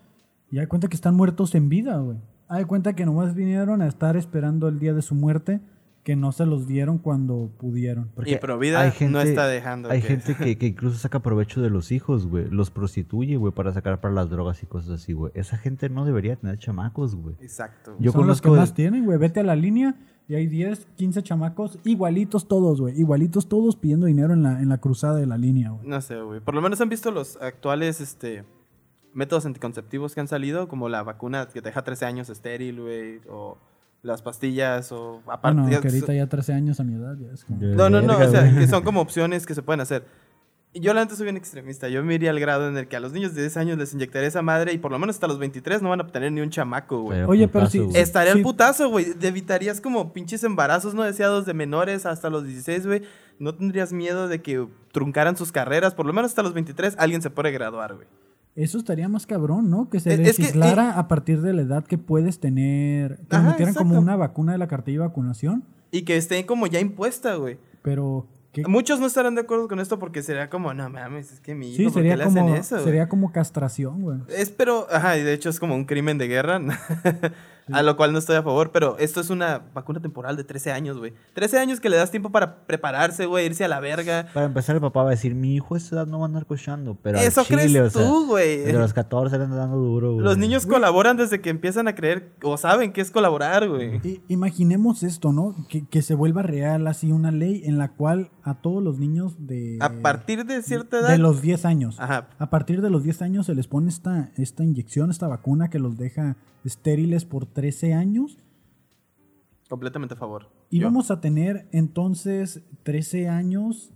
y hay cuenta que están muertos en vida, güey. Hay cuenta que nomás vinieron a estar esperando el día de su muerte, que no se los dieron cuando pudieron. y Provida no está dejando Hay que- gente que, que incluso saca provecho de los hijos, güey. Los prostituye, güey, para sacar para las drogas y cosas así, güey. Esa gente no debería tener chamacos, güey. Exacto. Yo Son los que conozco- más tienen, güey. Vete a la línea y hay 10, 15 chamacos igualitos todos, güey. Igualitos todos pidiendo dinero en la, en la cruzada de la línea, güey. No sé, güey. Por lo menos han visto los actuales este, métodos anticonceptivos que han salido, como la vacuna que te deja 13 años estéril, güey, o las pastillas, o aparte. Bueno, ya- que ahorita ya 13 años a mi edad ya es como... No, no, no, o sea, que son como opciones que se pueden hacer. Yo la neta soy bien extremista. Yo me iría al grado en el que a los niños de 10 años les inyectaría esa madre y por lo menos hasta los 23 no van a obtener ni un chamaco, güey. Oye, pero putazo, güey. Estaría Sí. el putazo, güey. Te evitarías como pinches embarazos no deseados de menores hasta los 16, güey. No tendrías miedo de que truncaran sus carreras. Por lo menos hasta los 23 alguien se puede graduar, güey. Eso estaría más cabrón, ¿no? Que se Es- es que, legislara a partir de la edad que puedes tener... Que Ajá, metieran como exacto. una vacuna de la cartilla de vacunación, Y que esté como ya impuesta, güey. pero... ¿qué- Muchos no estarán de acuerdo con esto porque sería como, no mames, es que mi hijo, Sí, ¿por qué sería le hacen como, eso? güey?" sería como castración, güey. Es, pero, ajá, y de hecho es como un crimen de guerra, a lo cual no estoy a favor, pero esto es una vacuna temporal de 13 años, güey. 13 años que le das tiempo para prepararse, güey, irse a la verga. Para empezar, el papá va a decir, mi hijo a esa edad no va a andar cochando. Pero al Eso chile, crees o sea, tú, güey. Desde los 14 le andan dando duro, güey. Los niños colaboran desde que empiezan a creer o saben que es colaborar, güey. Imaginemos esto, ¿no? Que, que se vuelva real así una ley en la cual a todos los niños de... A partir de cierta edad. De los 10 años. Ajá. A partir de los 10 años se les pone esta, esta inyección, esta vacuna que los deja estériles por 13 años. Completamente a favor. Y Yo. vamos a tener entonces 13 años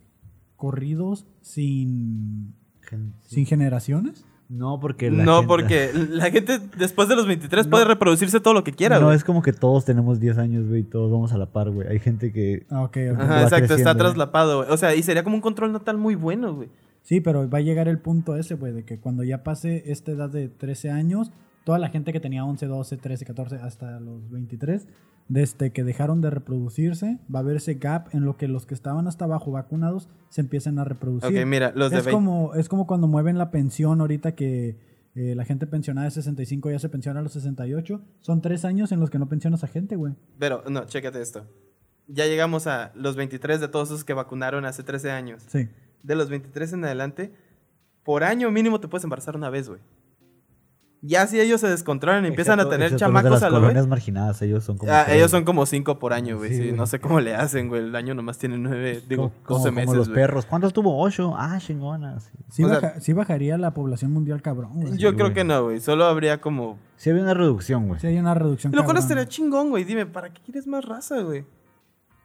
corridos sin, Gen- sin generaciones. No, porque la No, gente- porque la gente después de los 23 puede reproducirse todo lo que quiera, No, es como que todos tenemos 10 años, güey, y todos vamos a la par, güey. Hay gente que... Ah, ok, ok. Ajá, exacto, está traslapado, güey. O sea, y sería como un control natal muy bueno, güey. Sí, pero va a llegar el punto ese, güey, de que cuando ya pase esta edad de 13 años, toda la gente que tenía 11, 12, 13, 14, hasta los 23, desde que dejaron de reproducirse, va a haber ese gap en lo que los que estaban hasta abajo vacunados se empiezan a reproducir. Ok, mira, los de es 20. como Es como cuando mueven la pensión ahorita que eh, la gente pensionada de 65 ya se pensiona a los 68. Son tres años en los que no pensionas a gente, güey. Pero, no, chécate esto. Ya llegamos a los 23 de todos esos que vacunaron hace 13 años. Sí. De los 23 en adelante, por año mínimo te puedes embarazar una vez, güey. Ya si ellos se descontrolan y empiezan a tener chamacos a lo colonias marginadas, ellos son como... Ah, ellos son como 5 por año, güey. Sí, Sí, güey. no sé cómo le hacen, güey. El año nomás tiene 9, digo, como, 12 como meses, los perros. ¿Cuántos tuvo? Ocho. Ah, chingonas. Sí, sea- baja- sí bajaría la población mundial cabrón, güey. Yo Sí, creo que no, güey. Solo habría como... Sí había una reducción, güey. Sí hay una reducción Lo cual estaría chingón, güey. Dime, ¿para qué quieres más raza, güey?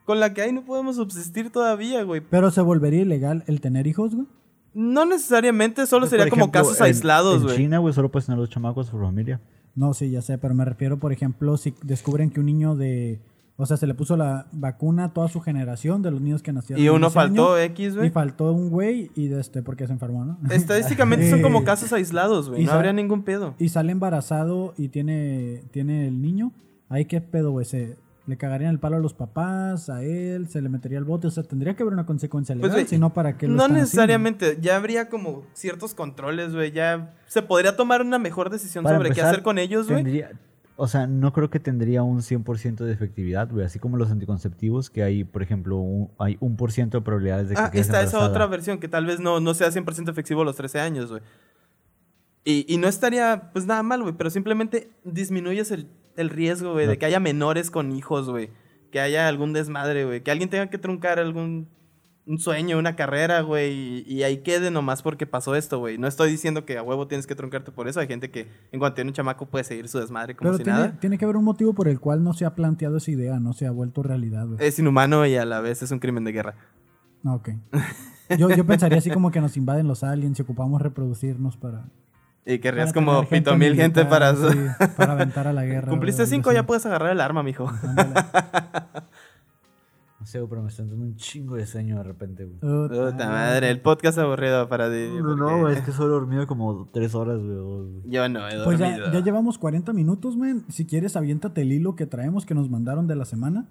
Con la que hay no podemos subsistir todavía, güey. Pero se volvería ilegal el tener hijos, güey. No necesariamente, solo Pues, sería como casos en- aislados, En güey. China, güey, solo puedes tener dos chamacos por familia. No, sí, ya sé, pero me refiero, por ejemplo, si descubren que un niño de... O sea, se le puso la vacuna a toda su generación de los niños que nacieron Y en uno faltó año, X, Y güey. faltó un güey y de este, porque se enfermó, ¿no? Estadísticamente son como casos aislados, güey. y No habría ningún pedo. y sale embarazado y tiene, tiene el niño. Ahí qué pedo, güey. Se, le cagarían el palo a los papás, a él, se le metería el bote. O sea, tendría que haber una consecuencia legal, Pues, güey, si no, ¿para qué lo No necesariamente. Ya habría como ciertos controles, güey. Ya se podría tomar una mejor decisión Para sobre qué hacer con ellos, güey. O sea, no creo que tendría un 100% de efectividad, güey. Así como los anticonceptivos, que hay, por ejemplo, un, hay un por ciento de probabilidades de que Ah, está esa otra versión que tal vez no, no sea 100% efectivo a los 13 años, güey. Y, y no estaría, pues nada mal, güey, pero simplemente disminuyes el, el riesgo, güey, de que haya menores con hijos, güey. Que haya algún desmadre, güey. Que alguien tenga que truncar algún un sueño, una carrera, güey, y, y ahí quede nomás porque pasó esto, güey. No estoy diciendo que a huevo tienes que truncarte por eso. Hay gente que en cuanto tiene un chamaco puede seguir su desmadre como Pero si tiene, nada. tiene que haber un motivo por el cual no se ha planteado esa idea, no se ha vuelto realidad, güey. Es inhumano y a la vez es un crimen de guerra. Ok. Yo, yo pensaría así como que nos invaden los aliens y ocupamos reproducirnos para... Y querrías como pito mil gente militar, para... sí, para aventar a la guerra. Cumpliste cinco, ya puedes agarrar el arma, mijo. No sé, pero me está entrando un chingo de sueño de repente, güey. Puta madre, el podcast aburrido para ti. No, no, porque- güey, es que solo he dormido como tres horas, güey. Yo no he Pues ya, dormido. ya llevamos 40 minutos, men. Si quieres, aviéntate el hilo que traemos que nos mandaron de la semana.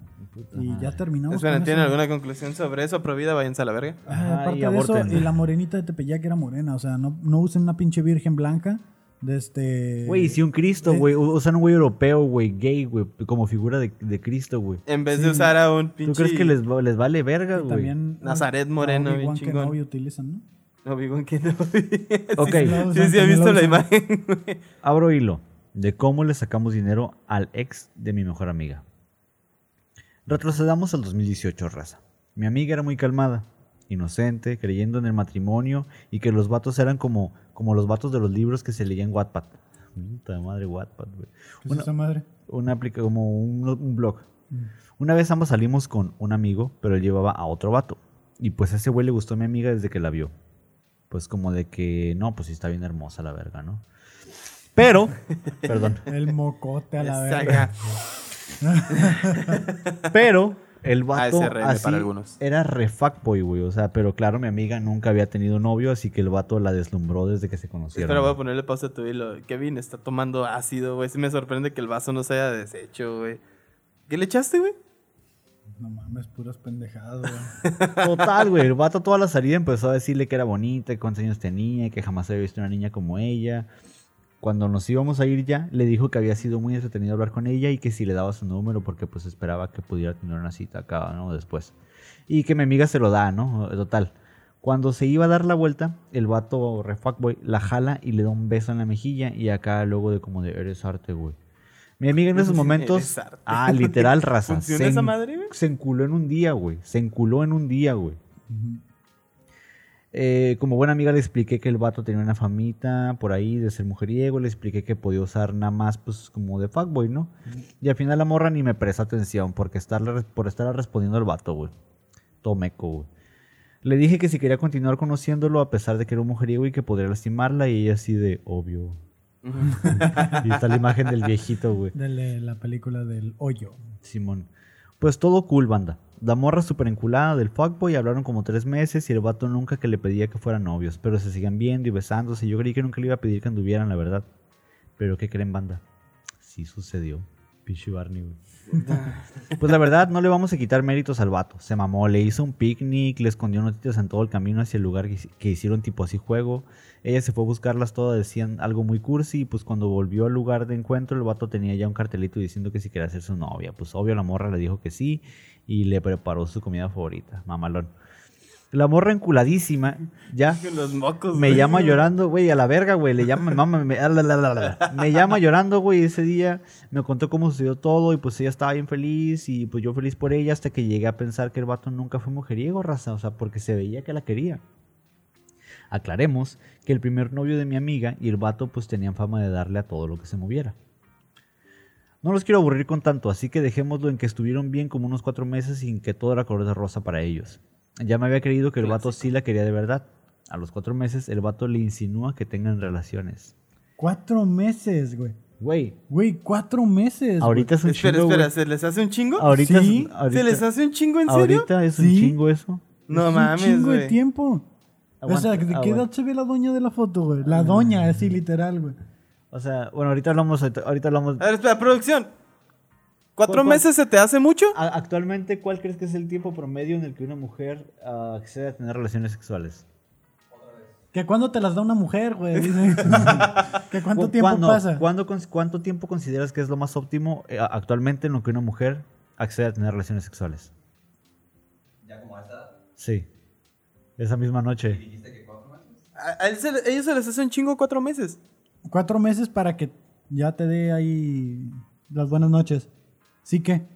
y ya terminamos. Esperen, ¿tienen eso. alguna conclusión sobre eso? Provida, váyanse a la verga. Ah, aparte y de eso, y la morenita de Tepeyac era morena. O sea, no, no usen una pinche virgen blanca de este... Güey, si un Cristo, güey. Usan un güey europeo, güey, gay, güey, como figura de, de Cristo, güey. En vez Sí. de usar a un pinche... ¿Tú crees que les, les vale verga, güey? también... Nazaret moreno, bien Obi-Wan chingón. Kenobi utilizan, ¿no? No, vivo en que no. Ok. Sí, lo sí, he visto la imagen, güey. Abro hilo de cómo le sacamos dinero al ex de mi mejor amiga. Retrocedamos al 2018, raza. Mi amiga era muy calmada, inocente, creyendo en el matrimonio y que los vatos eran como, como los vatos de los libros que se leían en Wattpad. Puta madre, Wattpad, güey. ¿Qué es Una- esa madre? una aplica como un, un blog. Una vez ambos salimos con un amigo, pero él llevaba a otro vato. Y pues a ese güey le gustó a mi amiga desde que la vio. Pues como de que, no, pues sí está bien hermosa la verga, ¿no? Pero, perdón, El mocote a la verga. pero el vato ASRM así para algunos. era re fuckboy, güey. O sea, pero claro, mi amiga nunca había tenido novio, así que el vato la deslumbró desde que se conocieron. Espera, voy a ponerle pausa a tu hilo. Kevin está tomando ácido, güey. Sí me sorprende que el vaso no se haya deshecho, güey. ¿Qué le echaste, güey? No mames, puras pendejadas, güey. Total, güey. El vato toda la salida empezó a decirle que era bonita, que cuántos años tenía, que jamás había visto una niña como ella. Cuando nos íbamos a ir ya, le dijo que había sido muy entretenido hablar con ella y que si le daba su número porque pues esperaba que pudiera tener una cita acá, ¿no? Después. Y que mi amiga se lo da, ¿no? Total. Cuando se iba a dar la vuelta, el vato re fuckboy la jala y le da un beso en la mejilla y acá luego de como de eres arte, güey. Mi amiga en esos momentos, Eres arte. ah, literal, raza, ¿Funciona se, esa madre, güey? se enculó en un día, güey. Se enculó en un día, güey. Eh, como buena amiga le expliqué que el vato tenía una famita por ahí de ser mujeriego, le expliqué que podía usar nada más pues como de fuckboy, ¿no? Y al final la morra ni me presta atención porque estarle, por estar respondiendo al vato, güey. Tomeco, güey. Le dije que si quería continuar conociéndolo a pesar de que era un mujeriego y que podría lastimarla y ella así de obvio. y está la imagen del viejito, güey. De la película del hoyo. Simón. Pues todo cool, banda. La morra súper enculada del fuckboy hablaron como tres meses y el vato nunca que le pedía que fueran novios, pero se siguen viendo y besándose. Yo creí que nunca le iba a pedir que anduvieran, la verdad. Pero ¿qué creen, banda? Sí sucedió. Pinche Barney, güey. Pues la verdad, no le vamos a quitar méritos al vato. Se mamó, le hizo un picnic, le escondió noticias en todo el camino hacia el lugar que hicieron tipo así juego. Ella se fue a buscarlas todas, decían algo muy cursi. Y pues cuando volvió al lugar de encuentro, el vato tenía ya un cartelito diciendo que si quería ser su novia. Pues obvio, la morra le dijo que sí y le preparó su comida favorita, mamalón. La morra enculadísima, ya Los mocos, me güey. llama llorando, güey, a la verga, güey. Le llama, mamá, me, la, la. me llama llorando, güey. Ese día me contó cómo sucedió todo y pues ella estaba bien feliz y pues yo feliz por ella hasta que llegué a pensar que el vato nunca fue mujeriego, raza. O sea, porque se veía que la quería. Aclaremos que el primer novio de mi amiga y el vato pues tenían fama de darle a todo lo que se moviera. No los quiero aburrir con tanto, así que dejémoslo en que estuvieron bien como unos cuatro meses sin que todo era color de rosa para ellos. Ya me había creído que el vato sí la quería de verdad. A los cuatro meses el vato le insinúa que tengan relaciones. Cuatro meses, güey. Güey, Güey, cuatro meses. ahorita es un Espera, chingo, espera, güey. ¿se les hace un chingo? Ahorita, es- Sí, ahorita, ¿Se les hace un chingo en serio? ahorita es un Sí. chingo eso. No Es mames, Un chingo de tiempo. o sea, Aguanta, ¿de qué aguanta. edad se ve la doña de la foto, güey? La doña, así literal, güey. O sea, bueno, ahorita hablamos, ahorita hablamos. A ver, espera, producción. ¿Cuatro meses se te hace mucho? Actualmente, ¿cuál crees que es el tiempo promedio en el que una mujer ah, accede a tener relaciones sexuales? Que cuando te las da una mujer, güey. Que cuánto ¿Cu- tiempo cuándo- pasa. cuándo ¿Cuánto tiempo consideras que es lo más óptimo eh, actualmente en lo que una mujer accede a tener relaciones sexuales? Ya como a esta edad. Sí. Esa misma noche. Dijiste que cuatro meses. A, a él se le- ellos se les hace un chingo cuatro meses. Cuatro meses para que ya te dé ahí las buenas noches. ¿Sí que?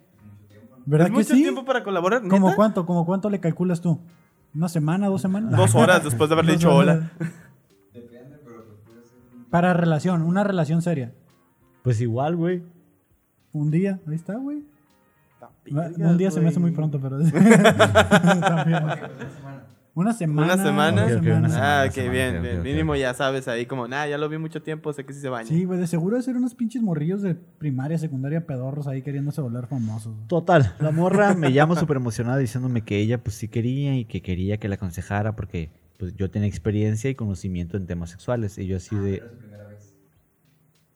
¿Verdad ¿Es que mucho sí? tiempo para colaborar? ¿Cómo ¿neta? cuánto? ¿Cómo cuánto le calculas tú? ¿Una semana, dos semanas? Dos horas después de haberle dicho hola. Depende, pero pues puede ser un... Para relación, una relación seria. Pues igual, güey. Un día, ahí está, güey. Un día se me hace muy pronto, pero... También. Una semana. ¿Una semana? una. Ah, qué bien, ok, bien. ok, Mínimo ya sabes ahí como, nah, ya lo vi mucho tiempo, sé que sí se baña. Sí, güey, de seguro de ser unos pinches morrillos de primaria, secundaria, pedorros ahí queriéndose volver famosos. Total, la morra me llama súper emocionada diciéndome que ella pues sí quería y que quería que la aconsejara porque pues yo tenía experiencia y conocimiento en temas sexuales. Y yo así de... Pero es su primera vez.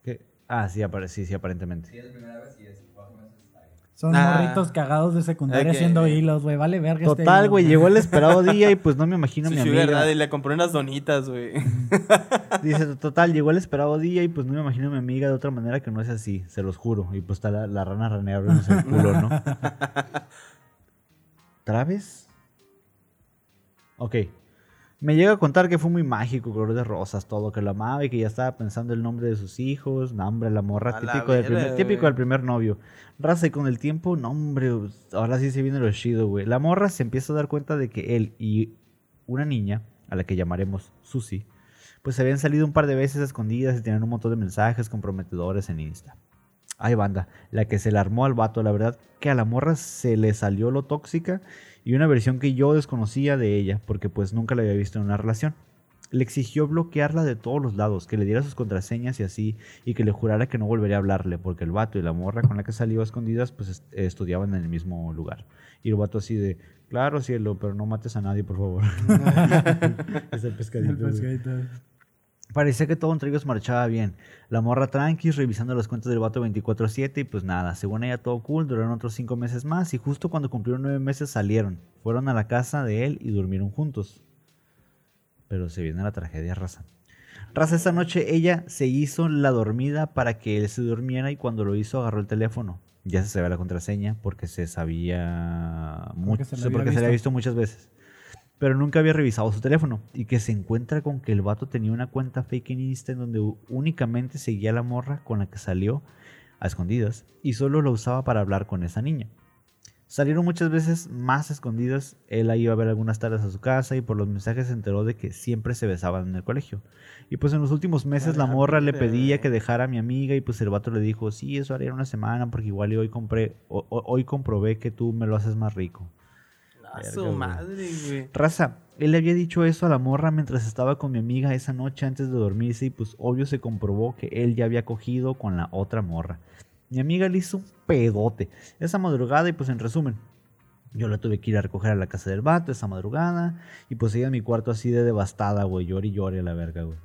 ¿qué? Ah, sí, apare- sí, sí, aparentemente. Si es su primera vez y es cuatro meses, está bien. Son morritos cagados de secundaria haciendo hilos, güey. Vale verga este Total, güey, llegó el esperado día y pues no me imagino a Su mi sugar amiga. daddy, le compré unas donitas, güey. Dice, total, llegó el esperado día y pues no me imagino a mi amiga de otra manera que no es así, se los juro. Y pues está la, la rana ranea abriéndose el culo, ¿no? ¿Traves? Ok. Me llega a contar que fue muy mágico, color de rosas, todo, que la amaba y que ya estaba pensando el nombre de sus hijos. No, hombre, la morra, A la típico, del primer, típico del primer novio. Raza, y con el tiempo, no, hombre, ahora sí se viene lo chido, güey. La morra se empieza a dar cuenta de que él y una niña, a la que llamaremos Susi, pues se habían salido un par de veces escondidas y tenían un montón de mensajes comprometedores en Insta. Ay, banda, la que se le armó al vato, la verdad que a la morra se le salió lo tóxica y una versión que yo desconocía de ella, porque pues nunca la había visto en una relación. Le exigió bloquearla de todos los lados, que le diera sus contraseñas y así, y que le jurara que no volvería a hablarle, porque el vato y la morra con la que salió a escondidas, pues est- estudiaban en el mismo lugar. Y el vato así de, claro, cielo, pero no mates a nadie, por favor. es el pescadito. El pescadito. Parecía que todo entre ellos marchaba bien. La morra tranqui, revisando las cuentas del vato 24-7 y pues nada, según ella todo cool, duraron otros 5 meses más y justo cuando cumplieron 9 meses salieron. Fueron a la casa de él y durmieron juntos. Pero se viene la tragedia, raza. Raza, esa noche ella se hizo la dormida para que él se durmiera y cuando lo hizo agarró el teléfono. Ya se sabía la contraseña porque se sabía mucho, se la porque, se la había visto muchas veces pero nunca había revisado su teléfono y que se encuentra con que el vato tenía una cuenta fake en Insta en donde únicamente seguía a la morra con la que salió a escondidas y solo lo usaba para hablar con esa niña. Salieron muchas veces más escondidas, él la iba a ver algunas tardes a su casa y por los mensajes se enteró de que siempre se besaban en el colegio. Y pues en los últimos meses la morra le pedía que dejara a mi amiga y pues el vato le dijo, sí, eso haría una semana porque igual y hoy compré, hoy comprobé que tú me lo haces más rico. A su güey. madre, güey. Raza, él le había dicho eso a la morra mientras estaba con mi amiga esa noche antes de dormirse y pues obvio se comprobó que él ya había cogido con la otra morra. Mi amiga le hizo un pedote esa madrugada y pues en resumen, yo la tuve que ir a recoger a la casa del vato esa madrugada y pues ella en mi cuarto así de devastada, güey, llore y llore a la verga, güey.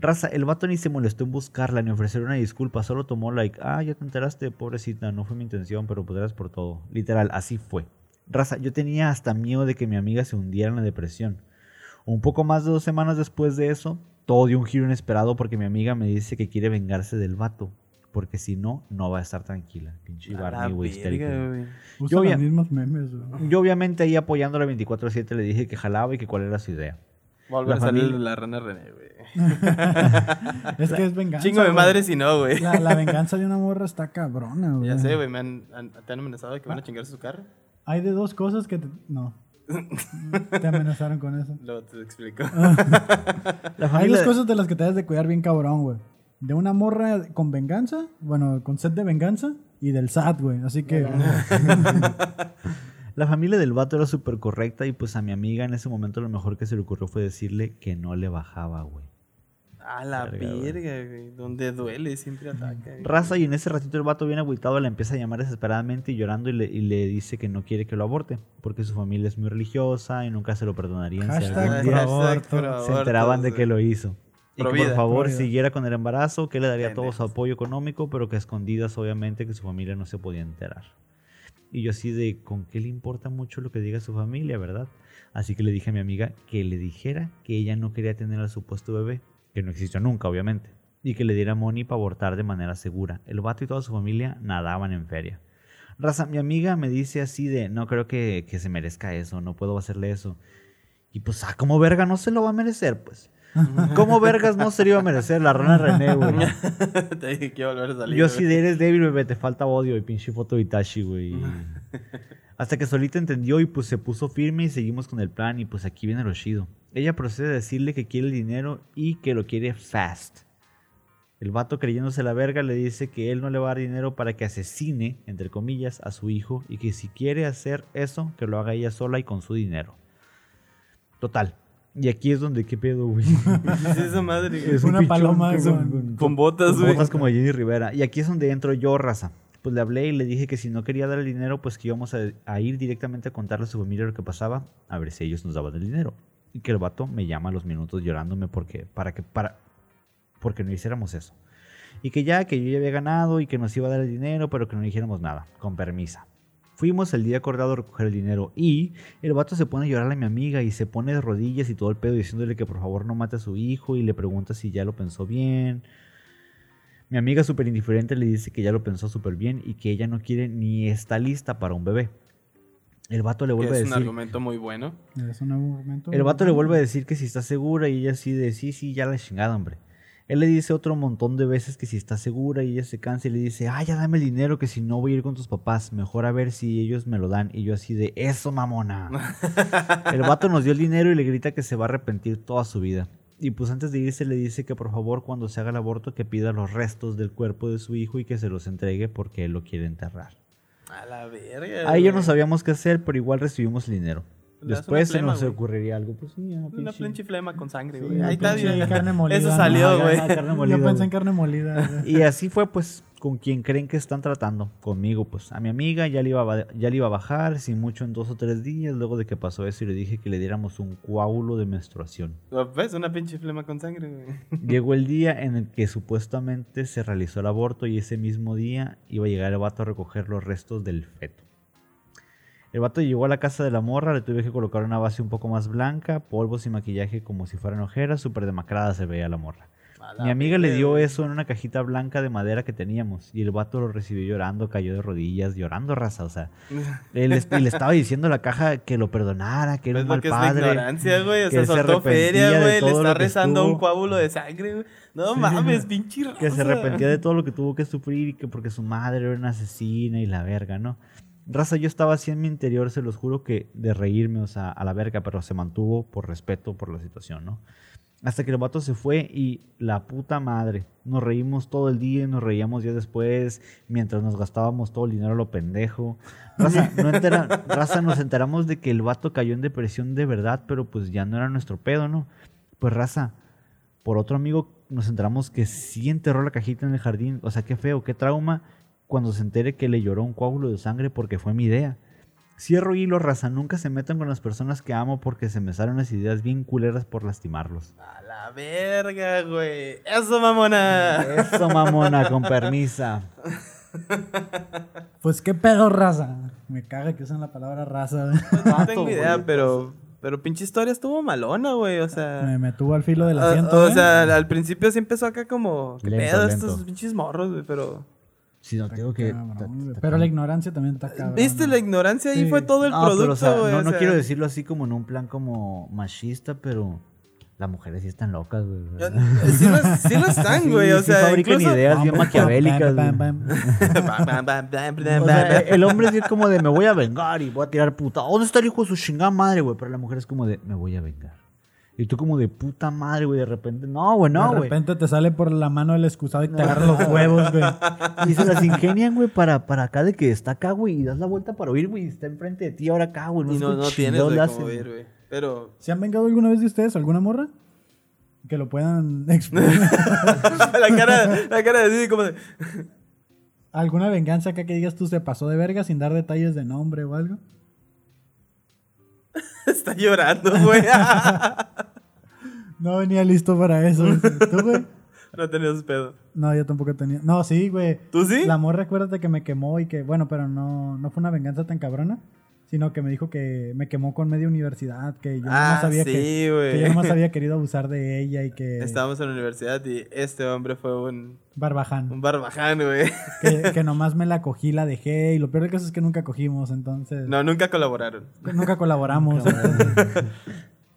Raza, el vato ni se molestó en buscarla ni ofrecer una disculpa, solo tomó like, ah, ya te enteraste, pobrecita, no fue mi intención, pero pues gracias por todo. Literal, así fue. Raza, yo tenía hasta miedo de que mi amiga se hundiera en la depresión. Un poco más de dos semanas después de eso, todo dio un giro inesperado porque mi amiga me dice que quiere vengarse del vato. Porque si no, no va a estar tranquila. Pinche Barney, güey, Yo mismos memes. Yo obviamente ahí apoyándola 24/7 le dije que jalaba y que cuál era su idea. Volver La a salir la rana René, güey. Es que es venganza. Chingo de madre si no, güey. La, la venganza de una morra está cabrona, güey. Ya sé, güey. Me han, han- ¿Te han amenazado de que van a chingarse su carro? Hay de dos cosas que te... No. te amenazaron con eso. Luego te explico. La Hay dos cosas de las que te debes de cuidar bien cabrón, güey. De una morra con venganza, bueno, con set de venganza, y del SAT, güey. Así que... la familia del vato era súper correcta y pues a mi amiga en ese momento lo mejor que se le ocurrió fue decirle que no le bajaba, güey. A la Verga, güey. verga, güey. Donde duele siempre ataca. güey. Raza y en ese ratito el vato bien agüitado la empieza a llamar desesperadamente y llorando y le, y le dice que no quiere que lo aborte porque su familia es muy religiosa y nunca se lo perdonarían si Hashtag algún pro día se enteraban de que lo hizo. Y que por favor siguiera con el embarazo, que le daría todo su apoyo económico, pero que a escondidas obviamente que su familia no se podía enterar. Y yo así de, ¿con qué le importa mucho lo que diga su familia, verdad? Así que le dije a mi amiga que le dijera que ella no quería tener al supuesto bebé, que no existió nunca, obviamente, y que le diera money para abortar de manera segura. El vato y toda su familia nadaban en feria. Raza, mi amiga me dice así de, no creo que, que se merezca eso, no puedo hacerle eso. Y pues, ah, como verga no se lo va a merecer, pues. ¿Cómo vergas no se lo iba a merecer la rana René, güey? Te dije que iba a volver a salir. Yo de eres débil, bebé, te falta odio y pinche foto de Itachi, güey. Hasta que solita entendió y pues se puso firme y seguimos con el plan y pues aquí viene lo chido. Ella procede a decirle que quiere el dinero y que lo quiere fast. El vato creyéndose la verga le dice que él no le va a dar dinero para que asesine, entre comillas, a su hijo y que si quiere hacer eso, que lo haga ella sola y con su dinero. Total. Y aquí es donde, ¿qué pedo, güey? ¿Qué es esa madre? güey? Es un Una paloma con- con- con- Con botas, con güey. botas como de Jenny Rivera. Y aquí es donde entro yo, raza. Pues le hablé y le dije que si no quería dar el dinero, pues que íbamos a, ir directamente a contarle a su familia lo que pasaba, a ver si ellos nos daban el dinero. Y que el vato me llama a los minutos llorándome porque, para que, para, porque no hiciéramos eso. Y que ya, que yo ya había ganado y que nos iba a dar el dinero, pero que no dijéramos nada, con permisa. Fuimos el día acordado a recoger el dinero y el vato se pone a llorar a mi amiga y se pone de rodillas y todo el pedo diciéndole que por favor no mate a su hijo y le pregunta si ya lo pensó bien. Mi amiga súper indiferente le dice que ya lo pensó súper bien y que ella no quiere ni está lista para un bebé. El vato le vuelve a es un decir... argumento muy bueno. Es un argumento. El vato le vuelve a decir que si está segura y ella así de sí, sí, ya la chingada, hombre. Él le dice otro montón de veces que si está segura y ella se cansa y le dice, ah, ya dame el dinero que si no voy a ir con tus papás, mejor a ver si ellos me lo dan. Y yo así de, eso mamona. el vato nos dio el dinero y le grita que se va a arrepentir toda su vida. Y pues antes de irse le dice que por favor cuando se haga el aborto que pida los restos del cuerpo de su hijo y que se los entregue porque él lo quiere enterrar. A la verga. Ahí yo no sabíamos qué hacer, pero igual recibimos el dinero. Después se nos ocurriría algo. Pues sí, Una pinche- pinche flema con sangre, Sí, güey. Ahí está, carne molida, Eso salió, güey. Yo pensé en carne molida. Y así fue, pues, con quien creen que están tratando. Conmigo, pues, a mi amiga ya le, iba a, ya le iba a bajar, sin mucho en dos o tres días, luego de que pasó eso y le dije que le diéramos un coágulo de menstruación. ¿Ves? Una pinche flema con sangre, güey. Llegó el día en el que supuestamente se realizó el aborto y ese mismo día iba a llegar el vato a recoger los restos del feto. El vato llegó a la casa de la morra, le tuve que colocar una base un poco más blanca, polvos y maquillaje como si fueran ojeras, súper demacrada se veía la morra. Mi amiga le dio eso en una cajita blanca de madera que teníamos y el vato lo recibió llorando, cayó de rodillas, llorando raza, o sea, él y le estaba diciendo a la caja que lo perdonara, que era ¿Ves un mal que es la padre. ignorancia, güey? O sea, soltó feria, güey. Le está rezando un coágulo de sangre, güey. No mames, pinche raza. que se arrepentía de todo lo que tuvo que sufrir y que porque su madre era una asesina y la verga, ¿no? Raza, yo estaba así en mi interior, se los juro que de reírme, o sea, a la verga, pero se mantuvo por respeto por la situación, ¿no? Hasta que el vato se fue y la puta madre. Nos reímos todo el día y nos reíamos ya después, mientras nos gastábamos todo el dinero a lo pendejo. Raza, no entera- raza, nos enteramos de que el vato cayó en depresión de verdad, pero pues ya no era nuestro pedo, ¿no? Pues raza, por otro amigo nos enteramos que sí enterró la cajita en el jardín. O sea, qué feo, qué trauma cuando se entere que le lloró un coágulo de sangre porque fue mi idea. Cierro hilo, raza. Nunca se metan con las personas que amo porque se me salen unas ideas bien culeras por lastimarlos. A la verga, güey. Eso, mamona. Eso, mamona, con permisa. Pues qué pedo, raza. Me caga que usan la palabra raza. güey. No tengo idea, pero, pero pinche historia estuvo malona, güey. O sea. Me, me tuvo al filo del Ah, asiento. o ¿eh? sea, al principio sí empezó acá como. ¿Qué Lento, pedo lento. estos pinches morros, güey? Pero. Si no, tengo que. Cabrón. Pero la ignorancia también está cabrón. ¿Viste la ignorancia? Ahí Sí. fue todo el pero, producto, o sea, güey. no, o no sea. quiero decirlo así como en un plan como machista, pero las mujeres sí están locas, güey. Sí lo, sí lo están, güey. O Sí sea, fabrican incluso. ideas bien maquiavélicas. O sea, bam. el hombre es como de me voy a vengar y voy a tirar puta. ¿Dónde está el hijo de su chingada madre, güey? Pero la mujer es como de me voy a vengar. Y tú como de puta madre, güey, de repente. No, güey, no, de güey. repente te sale por la mano el excusado y te agarra los huevos, güey. Y se las ingenian, güey, para, para acá de que está acá, güey, y das la vuelta para oír, güey, y está enfrente de ti ahora acá, güey. Y sé no, no tienes, cómo güey. Pero. ¿Se han vengado alguna vez de ustedes? ¿Alguna morra? Que lo puedan exponer. la cara, la cara de Didi como de. ¿Alguna venganza acá que digas tú se pasó de verga sin dar detalles de nombre o algo? Está llorando, güey. No venía listo para eso. ¿Tú, güey? no tenías pedo. No, yo tampoco tenía. No, sí, güey. ¿Tú sí? La morra, acuérdate que me quemó y que, bueno, pero no, no fue una venganza tan cabrona, sino que me dijo que me quemó con media universidad, que yo no Ah, sabía sí, que, que yo nomás había querido abusar de ella y que Estábamos en la universidad y este hombre fue un, barbaján. un barbaján, güey. que, que nomás me la cogí, la dejé y lo peor del caso es que nunca cogimos, entonces No, nunca colaboraron. nunca colaboramos. entonces,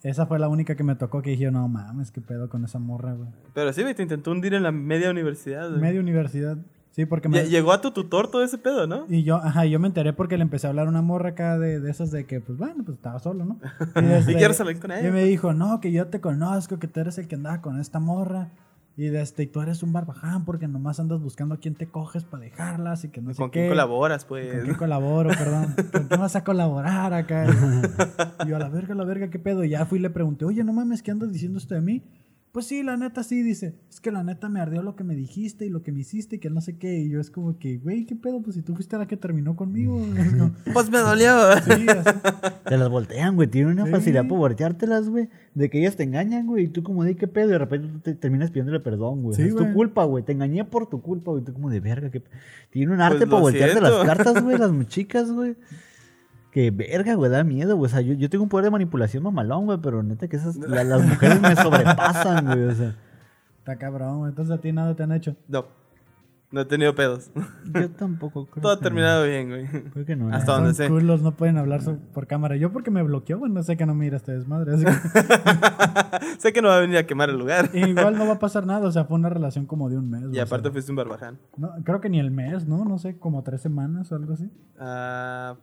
esa fue la única que me tocó que dije, no mames, qué pedo con esa morra, güey. Pero sí, güey, te intentó hundir en la media universidad, güey. Media universidad. Sí, porque me... Lle- Llegó a tu tutor todo ese pedo, ¿no? Y yo, ajá, yo me enteré porque le empecé a hablar a una morra acá de, de esas de que, pues bueno, pues estaba solo, ¿no? Y, este, Y quiero salir con ella. Y me dijo, no, que yo te conozco, que tú eres el que andaba con esta morra. Y de este, tú eres un barbaján porque nomás andas buscando a quién te coges para dejarlas y que no sé ¿Con qué. quién colaboras, pues? ¿Con quién colaboro, perdón? ¿Con quién vas a colaborar acá? Y yo, a la verga, a la verga, ¿qué pedo? Y ya fui y le pregunté, oye, no mames, ¿qué andas diciendo esto de mí? Pues sí, la neta sí, dice. Es que la neta me ardió lo que me dijiste y lo que me hiciste y que no sé qué. Y yo es como que, güey, ¿qué pedo? Pues si tú fuiste la que terminó conmigo. Pues me dolió. sí, así. Te las voltean, güey. Tienen una Sí. facilidad por volteártelas, güey. De que ellas te engañan, güey. Y tú como de qué pedo. Y de repente tú te terminas pidiéndole perdón, güey. Sí, es tu culpa, güey. Te engañé por tu culpa, güey. Tú como de verga. Que... Tienen un arte Pues para voltearte siento. las cartas, güey. Las chicas, güey. Que verga, güey. Da miedo, güey. O sea, yo, yo tengo un poder de manipulación mamalón, güey. Pero neta que esas... la- las mujeres me sobrepasan, güey. O sea, Está cabrón, güey. entonces a ti nada te han hecho. No. No he tenido pedos. yo tampoco creo Todo ha terminado bien, güey. Creo que no. Hasta eh. donde Son sé. culos, no pueden hablar por cámara. Yo porque me bloqueó, bueno, no sé que no mira este desmadre. así que- sé que no va a venir a quemar el lugar. igual no va a pasar nada, o sea, fue una relación como de un mes. Y sea. aparte fuiste un barbaján. No, creo que ni el mes, ¿no? No sé, como tres semanas o algo así. Ah,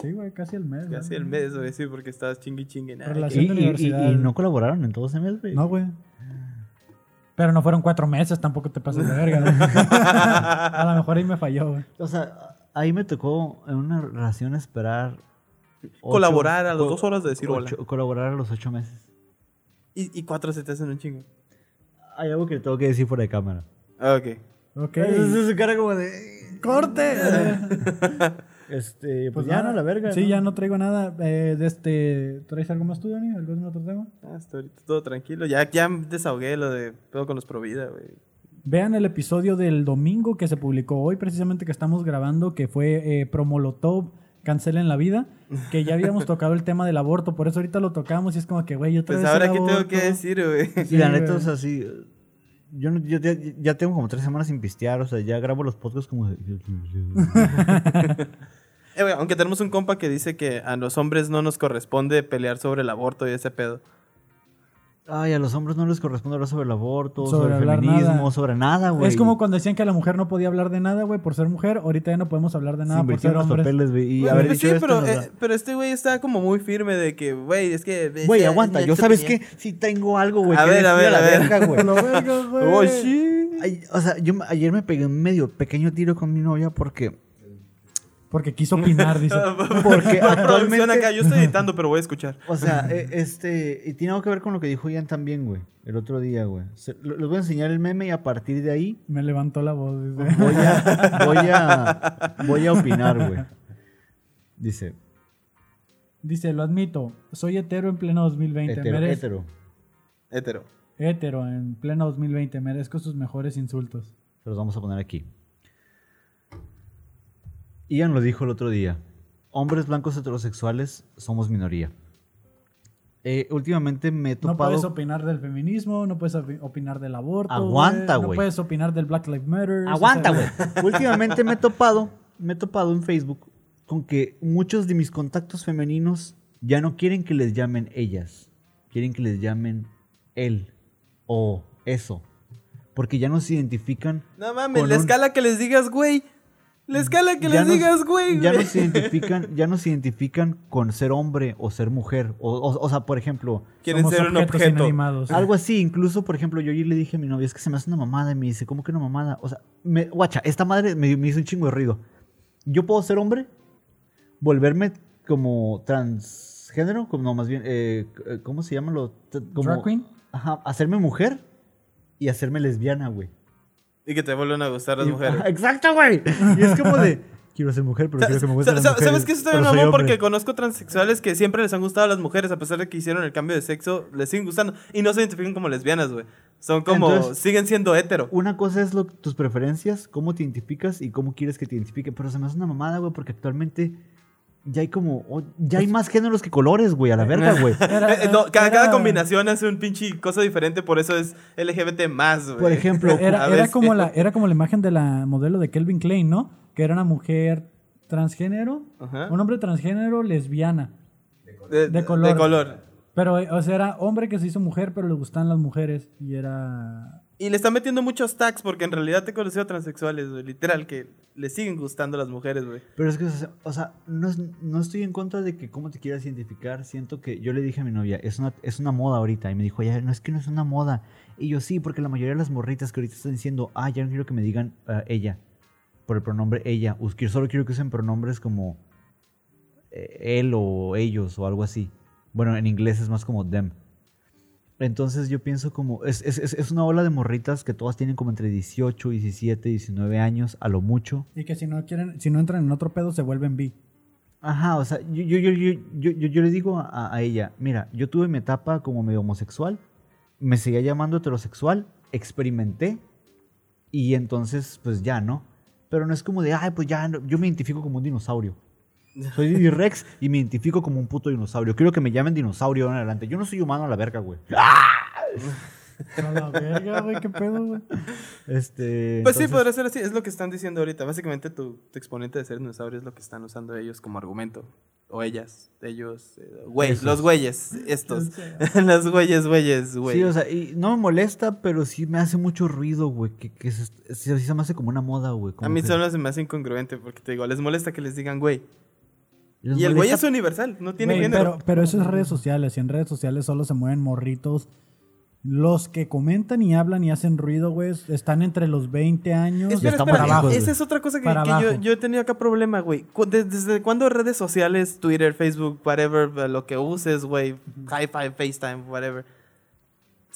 Sí, güey, casi el mes. casi ¿no? el mes, güey, sí, porque estabas chingui chingue. nada, Relación Y, de y- y- universidad. y no colaboraron en todo ese mes, güey. No, güey. Pero no fueron cuatro meses, tampoco te pases de verga. ¿no? a lo mejor ahí me falló, güey. O sea, ahí me tocó en una relación esperar. ocho- Colaborar a las dos horas de decir hola. ocho- Colaborar a los ocho meses. Y, y cuatro se te hacen un chingo. Hay algo que tengo que decir fuera de cámara. Ah, ok. Ok. Es su cara como de. ¡Corte! Este, pues, Pues ya no, la verga. Sí, ¿no? ya no traigo nada. Eh, de este, ¿Traes algo más tú, Dani? ¿Algún otro tema? Ah, hasta ahorita todo tranquilo. Ya, ya desahogué lo de pedo con los Provida, güey. Vean el episodio del domingo que se publicó hoy, precisamente que estamos grabando, que fue eh, Promolotov, Cancelen la vida, que ya habíamos tocado el tema del aborto, por eso ahorita lo tocamos y es como que, güey, otra Pues vez ahora, ¿qué tengo que decir, güey? Y la neta, o sea, sí. Yo, no- yo ya, ya tengo como tres semanas sin pistear, o sea, ya grabo los podcasts como de... Eh, aunque tenemos un compa que dice que a los hombres no nos corresponde pelear sobre el aborto y ese pedo. Ay, a los hombres no les corresponde hablar sobre el aborto, Sobre sobre, el hablar feminismo, nada. sobre nada, güey. Es como cuando decían que la mujer no podía hablar de nada, güey, por ser mujer. Ahorita ya no podemos hablar de nada por ser hombres. papeles, güey. Y haber pues dicho sí, esto pero, eh, pero este güey está como muy firme de que, güey, es que... Güey, aguanta. Yo, ¿sabes qué? Sí tengo algo, güey. A que ver, a ver, a ver. verga, güey. Oh, sí. Ay, o sea, yo ayer me pegué un medio pequeño tiro con mi novia porque... Porque quiso opinar, dice. Porque actualmente... acá, yo estoy editando, pero voy a escuchar. O sea, eh, este... Y tiene algo que ver con lo que dijo Ian también, güey. El otro día, güey. Les voy a enseñar el meme y a partir de ahí Me levantó la voz, dice. voy a... Voy a, voy a opinar, güey. Dice... Dice, lo admito, soy hetero en pleno 2020. Hetero, merez- hetero. Hétero. Hétero en pleno 2020. Merezco sus mejores insultos. Se los vamos a poner aquí. Ian lo dijo el otro día. Hombres blancos heterosexuales somos minoría. Eh, últimamente me he No topado... puedes opinar del feminismo, no puedes opi- opinar del aborto. Aguanta, No güey. puedes opinar del Black Lives Matter. Aguanta, güey. Últimamente me he topado, me he topado en Facebook con que muchos de mis contactos femeninos ya no quieren que les llamen ellas, quieren que les llamen él o eso, porque ya no se identifican. No mames, con la un- escala que les digas, güey. La escala que ya les no- digas, güey. Ya no güey. se identifican, ya no se identifican con ser hombre o ser mujer, o, o- o sea, por ejemplo, Quieren somos ser un objeto. inanimados. Algo así, incluso, por ejemplo, yo ayer le dije a mi novia, es que se me hace una mamada, y me dice, ¿cómo que una mamada? O sea, me, guacha, esta madre me, me hizo un chingo de ruido. Yo puedo ser hombre, volverme como transgénero, como no, más bien, eh, eh, ¿cómo se llama lo? Como, Drag queen. Ajá, hacerme mujer y hacerme lesbiana, güey. Y que te vuelven a gustar las Y- mujeres. Exacto, güey. Y es como de, quiero ser mujer, pero quiero que me gusten las mujeres. ¿Sabes qué? Eso está bien porque conozco transexuales que siempre les han gustado las mujeres, a pesar de que hicieron el cambio de sexo, les siguen gustando. Y no se identifican como lesbianas, güey. Son como, Entonces- siguen siendo hetero. Una cosa es lo, tus preferencias, cómo te identificas y cómo quieres que te identifiquen. Pero se me hace una mamada, güey, porque actualmente ya hay como. ya hay más géneros que colores, güey, a la verga, güey. Eh, no, cada, cada combinación hace un pinche cosa diferente, por eso es LGBT más, güey. Por ejemplo, Era, era como la, era como la imagen de la modelo de Kelvin Klein, ¿no? Que era una mujer transgénero, Ajá. un hombre transgénero lesbiana. de, de color. de color. Pero, eh, o sea, era hombre que se hizo mujer, pero le gustaban las mujeres. Y era. Y le están metiendo muchos tags porque en realidad te he conocido transexuales, güey. Literal, que le siguen gustando las mujeres, güey. Pero es que, o sea, no, no estoy en contra de que cómo te quieras identificar. Siento que yo le dije a mi novia, es una, es una moda ahorita. Y me dijo, ya, no es que no es una moda. Y yo sí, porque la mayoría de las morritas que ahorita están diciendo, ah, ya no quiero que me digan ah, ella, por el pronombre ella. Solo quiero que usen pronombres como eh, él o ellos o algo así. Bueno, en inglés es más como them. Entonces yo pienso como, es, es, es- una ola de morritas que todas tienen como entre 18, 17, 19 años, a lo mucho. Y que si no quieren, si no entran en otro pedo, se vuelven bi. Ajá, o sea, yo, yo, yo, yo, yo, le digo a, a ella, mira, yo tuve mi etapa como medio homosexual, me seguía llamando heterosexual, experimenté y entonces pues ya, ¿no? Pero no es como de, ay, pues ya, no, yo me identifico como un dinosaurio. Soy Didi Rex y me identifico como un puto dinosaurio. Quiero que me llamen dinosaurio de ahora en adelante. Yo no soy humano a la verga, güey. A la verga, güey, qué pedo, güey. Este, Pues sí, podría ser así. Es lo que están diciendo ahorita. Básicamente tu, tu exponente de ser dinosaurio es lo que están usando ellos como argumento. O ellas, ellos, eh, güey, Esos. los güeyes, estos. los güeyes, güeyes, güey. Sí, o sea, y no me molesta, pero sí me hace mucho ruido, güey. Que, que se, sí se me hace como una moda, güey. a mí que- solo se me hace incongruente porque te digo, les molesta que les digan güey. Y el güey es universal, no tiene Güey, género. pero, pero eso es redes sociales. Y en redes sociales solo se mueven morritos. Los que comentan y hablan y hacen ruido, güey, están entre los 20 años. Espera, estamos espera, lejos, esa güey. es otra cosa que, Para que yo, abajo. yo he tenido acá problema, güey. Cu- de- ¿Desde cuándo redes sociales, Twitter, Facebook, whatever, lo que uses, güey, Hi-Fi, FaceTime, whatever,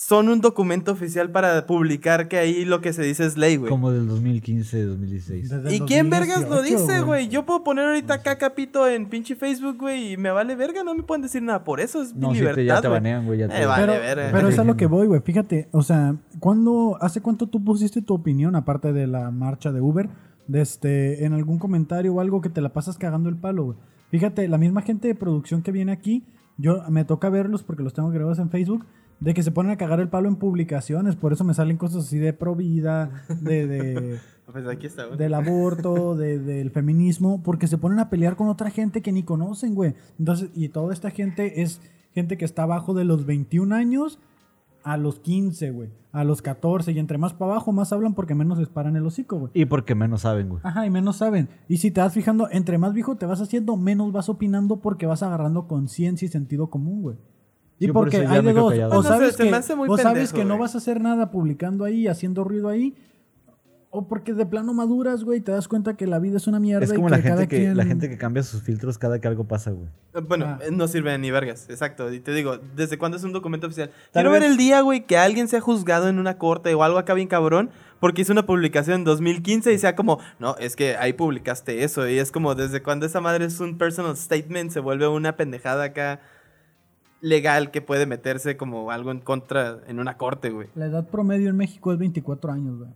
son un documento oficial para publicar que ahí lo que se dice es ley, güey? Como del 2015, 2016. Desde ¿Y quién vergas lo 2018, dice, güey? Yo puedo poner ahorita acá capito en pinche Facebook, güey, y me vale verga, no me pueden decir nada por eso, es mi si libertad, te, ya te banean, güey. Ya te Eh, vale, pero, verga. pero es a lo que voy, güey. Fíjate, o sea, ¿cuándo, ¿hace cuánto tú pusiste tu opinión, aparte de la marcha de Uber, de este, en algún comentario o algo que te la pasas cagando el palo, güey? Fíjate, la misma gente de producción que viene aquí, yo me toca verlos porque los tengo grabados en Facebook, de que se ponen a cagar el palo en publicaciones, por eso me salen cosas así de pro vida, de, de Pues aquí está, güey. del aborto, de- del feminismo, porque se ponen a pelear con otra gente que ni conocen, güey. Entonces, y toda esta gente es gente que está abajo de los 21 años a los 15, güey. A los 14. Y entre más para abajo, más hablan porque menos les paran el hocico, güey. Y porque menos saben, güey. Ajá, y menos saben. Y si te vas fijando, entre más viejo te vas haciendo, menos vas opinando porque vas agarrando conciencia y sentido común, güey. Y Yo porque hay de dos. callado. O sabes, que, sabes no vas a hacer nada publicando ahí, haciendo ruido ahí. o porque de plano maduras, güey, y te das cuenta que la vida es una mierda Es y como que la gente cada que, quien... la gente que cambia sus filtros cada que algo pasa, güey. Eh, Bueno, Ah. no sirve ni vergas, exacto. Y te digo, ¿desde cuándo es un documento oficial? Tal Quiero vez- ver el día, güey, que alguien sea juzgado en una corte o algo acá bien cabrón porque hizo una publicación en 2015 y sea como, no, es que ahí publicaste eso. Y es como, ¿desde cuándo esa madre es un personal statement? Se vuelve una pendejada acá legal que puede meterse como algo en contra en una corte, güey. La edad promedio en México es 24 años, güey.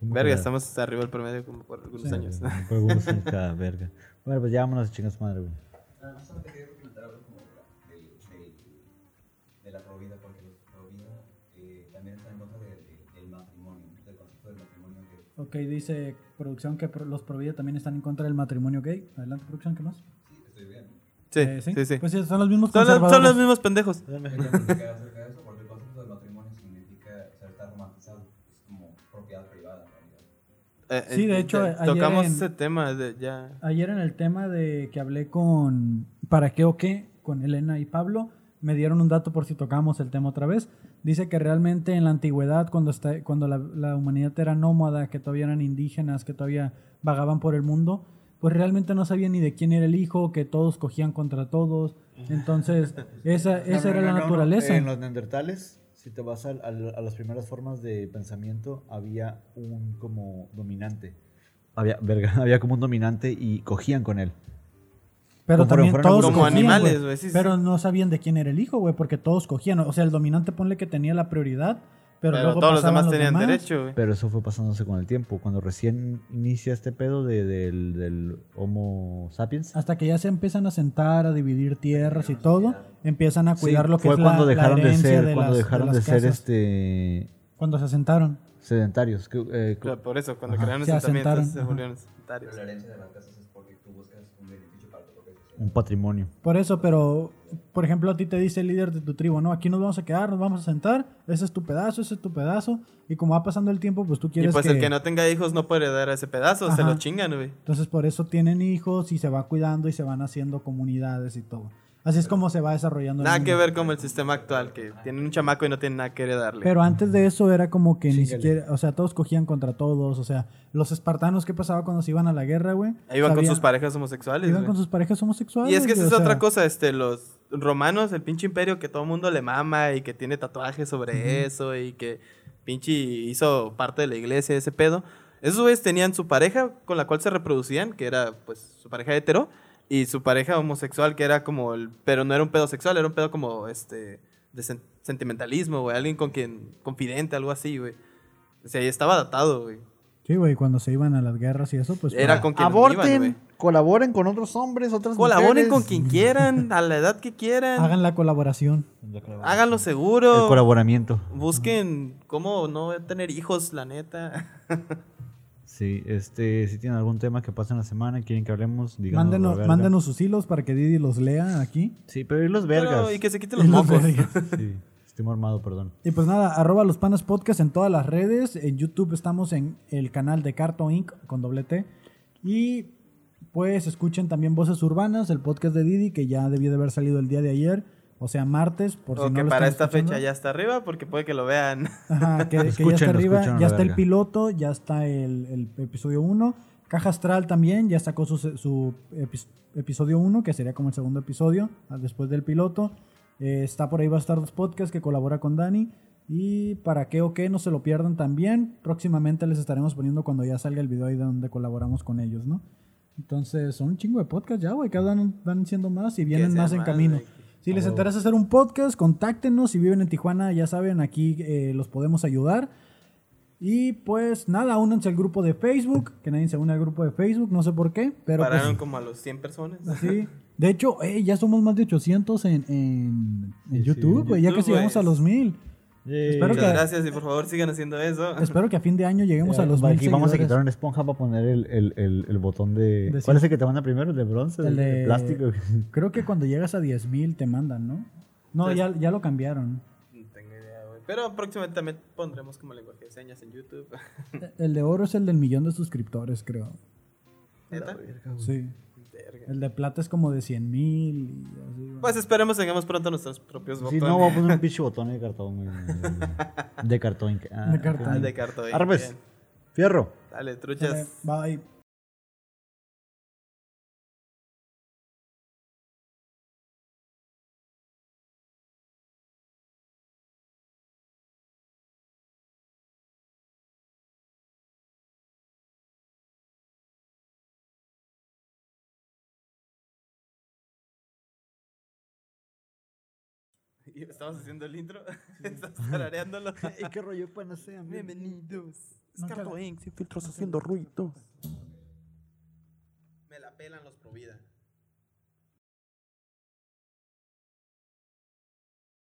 ¿Cómo Verga, estamos arriba del promedio como por algunos Sí. años. Por algunos años cada verga. Bueno, pues ya vámonos a chingar su madre, güey. Ah, no solamente quería comentar algo como del, del, de la provida, porque los provida eh, también están en contra de- de- del matrimonio, del concepto del matrimonio que Ok, dice producción que pro- los Provida también están en contra del matrimonio gay. Adelante, producción, ¿qué más? Sí, bien. Sí, Eh, sí, sí. Pues sí, son los mismos Son, los- son los mismos pendejos. Quería platicar acerca de eso, porque el concepto del matrimonio significa, o sea, está romantizado, es como propiedad privada en realidad. Eh, Sí, de eh, hecho, ya ayer tocamos en- ese tema de ya. Ayer en el tema de que hablé con ¿Para qué o qué? con Elena y Pablo, me dieron un dato por si tocamos el tema otra vez. Dice que realmente en la antigüedad, cuando, está, cuando la, la humanidad era nómada, que todavía eran indígenas, que todavía vagaban por el mundo, pues realmente no sabían ni de quién era el hijo, que todos cogían contra todos. Entonces, esa, esa era la naturaleza. En los neandertales, si te vas a, las primeras formas de pensamiento, había un como dominante. Había, verga, había como un dominante y cogían con él. Pero Conforme también todos Como cogían, animales, sí, sí. Pero no sabían de quién era el hijo, güey, porque todos cogían. O sea, el dominante ponle que tenía la prioridad, pero, Pero, luego todos los demás tenían demás. derecho, güey. Pero eso fue pasándose con el tiempo. Cuando recién inicia este pedo de- del, del Homo sapiens. Hasta que ya se empiezan a sentar, a dividir tierras y todo, empiezan a cuidar Sí, lo que fue es cuando la, la dejaron de ser, de cuando las- dejaron de ser casas. este Cuando se asentaron. sedentarios. Que, eh, O sea, por eso, cuando Ajá. crearon Se asentamientos asentaron, se volvieron asentarios. la herencia de las casas un patrimonio. Por eso, pero, por ejemplo, a ti te dice el líder de tu tribu, no, aquí nos vamos a quedar, nos vamos a sentar, ese es tu pedazo, ese es tu pedazo, y como va pasando el tiempo, pues tú Y quieres pues que... el que no tenga hijos no puede dar ese pedazo, se lo chingan, güey. Entonces por eso tienen hijos y se va cuidando y se van haciendo comunidades y todo. Así es como se va desarrollando. Nada que ver como el sistema actual, que tienen un chamaco y no tienen nada que heredarle. Pero antes de eso era como que ni siquiera, o sea, todos cogían contra todos, o sea, los espartanos, ¿qué pasaba cuando se iban a la guerra, güey? Ahí iban con sus parejas homosexuales, Iban güey. con sus parejas homosexuales. Y es que esa es sea, otra cosa, este, los romanos, el pinche imperio que todo el mundo le mama y que tiene tatuajes sobre eso y que pinche hizo parte de la iglesia, ese pedo. Esos güeyes tenían su pareja con la cual se reproducían, que era pues su pareja hetero, y su pareja homosexual, que era como el, pero no era un pedo sexual, era un pedo como este, de sen- sentimentalismo, güey, alguien con quien, confidente, algo así, güey. O sea, y estaba datado, güey. Sí, güey, cuando se iban a las guerras y eso, pues... Era para- con quien Aborten, iban, colaboren con otros hombres, otras Colaboren mujeres. con quien quieran, a la edad que quieran. Hagan la colaboración. Háganlo El seguro. colaboramiento. Busquen cómo no tener hijos, la neta. Sí, este, si tienen algún tema que pase en la semana y quieren que hablemos, díganos. Mándenos, mándenos sus hilos para que Didi los lea aquí. Sí, pero y los vergas. Pero, y que se quiten los mocos. Sí, estoy mormado, perdón. Y pues nada, arroba los panas podcast en todas las redes. En YouTube estamos en el canal de Carto Inc. con doble T. Y pues escuchen también Voces Urbanas, el podcast de Didi, que ya debió de haber salido el día de ayer. O sea, martes, por si O no que lo para esta fecha ya está arriba, porque puede que lo vean. Ajá, que, que ya está arriba, ya está el piloto, ya está el, el episodio 1. Caja Astral también, ya sacó su, su epi- episodio 1, que sería como el segundo episodio, ah, después del piloto. Eh, está por ahí va a estar los podcasts que colabora con Dani. Y para qué o qué, no se lo pierdan también. Próximamente les estaremos poniendo cuando ya salga el video ahí de donde colaboramos con ellos, ¿no? Entonces, son un chingo de podcasts ya, güey. Cada van, van siendo más y vienen más en más, camino. Si les interesa hacer un podcast, contáctenos. Si viven en Tijuana, ya saben, aquí eh, los podemos ayudar. Y pues nada, únanse al grupo de Facebook, que nadie se une al grupo de Facebook, no sé por qué, pero Pararon pues, como a los 100 personas. sí. De hecho, eh, ya somos más de 800 en, en, en YouTube, güey, ya YouTube, casi llegamos a los Espero Muchas que- gracias y por favor sigan haciendo eso. Espero que a fin de año lleguemos a los mil Aquí vamos a quitar una esponja para poner el, el, el, el botón de... De ¿Cuál es el que te manda primero? ¿El de bronce? El de plástico? Creo que cuando llegas a 10 mil te mandan, ¿no? No, ya, ya lo cambiaron. No tengo idea, güey. Pero próximamente también pondremos como lenguaje de señas en YouTube. El de oro es el del millón de suscriptores, creo. ¿Neta? Sí. Verga. El de plata es como de 100 mil y así. güey. Pues esperemos tengamos pronto nuestros propios Si botones. no, voy a poner un pinche botón de cartón. güey. De cartón. Ah, De cartón. Ah, de cartón. Bien. Fierro. Dale, Dale, truchas. Bye. Y Estabas haciendo el intro. Estás tarareándolo. ¿Y qué rollo pues no sé? Bienvenidos. Nunca Escarto la- Inc. sin filtros haciendo ruidos. Me la pelan los Provida.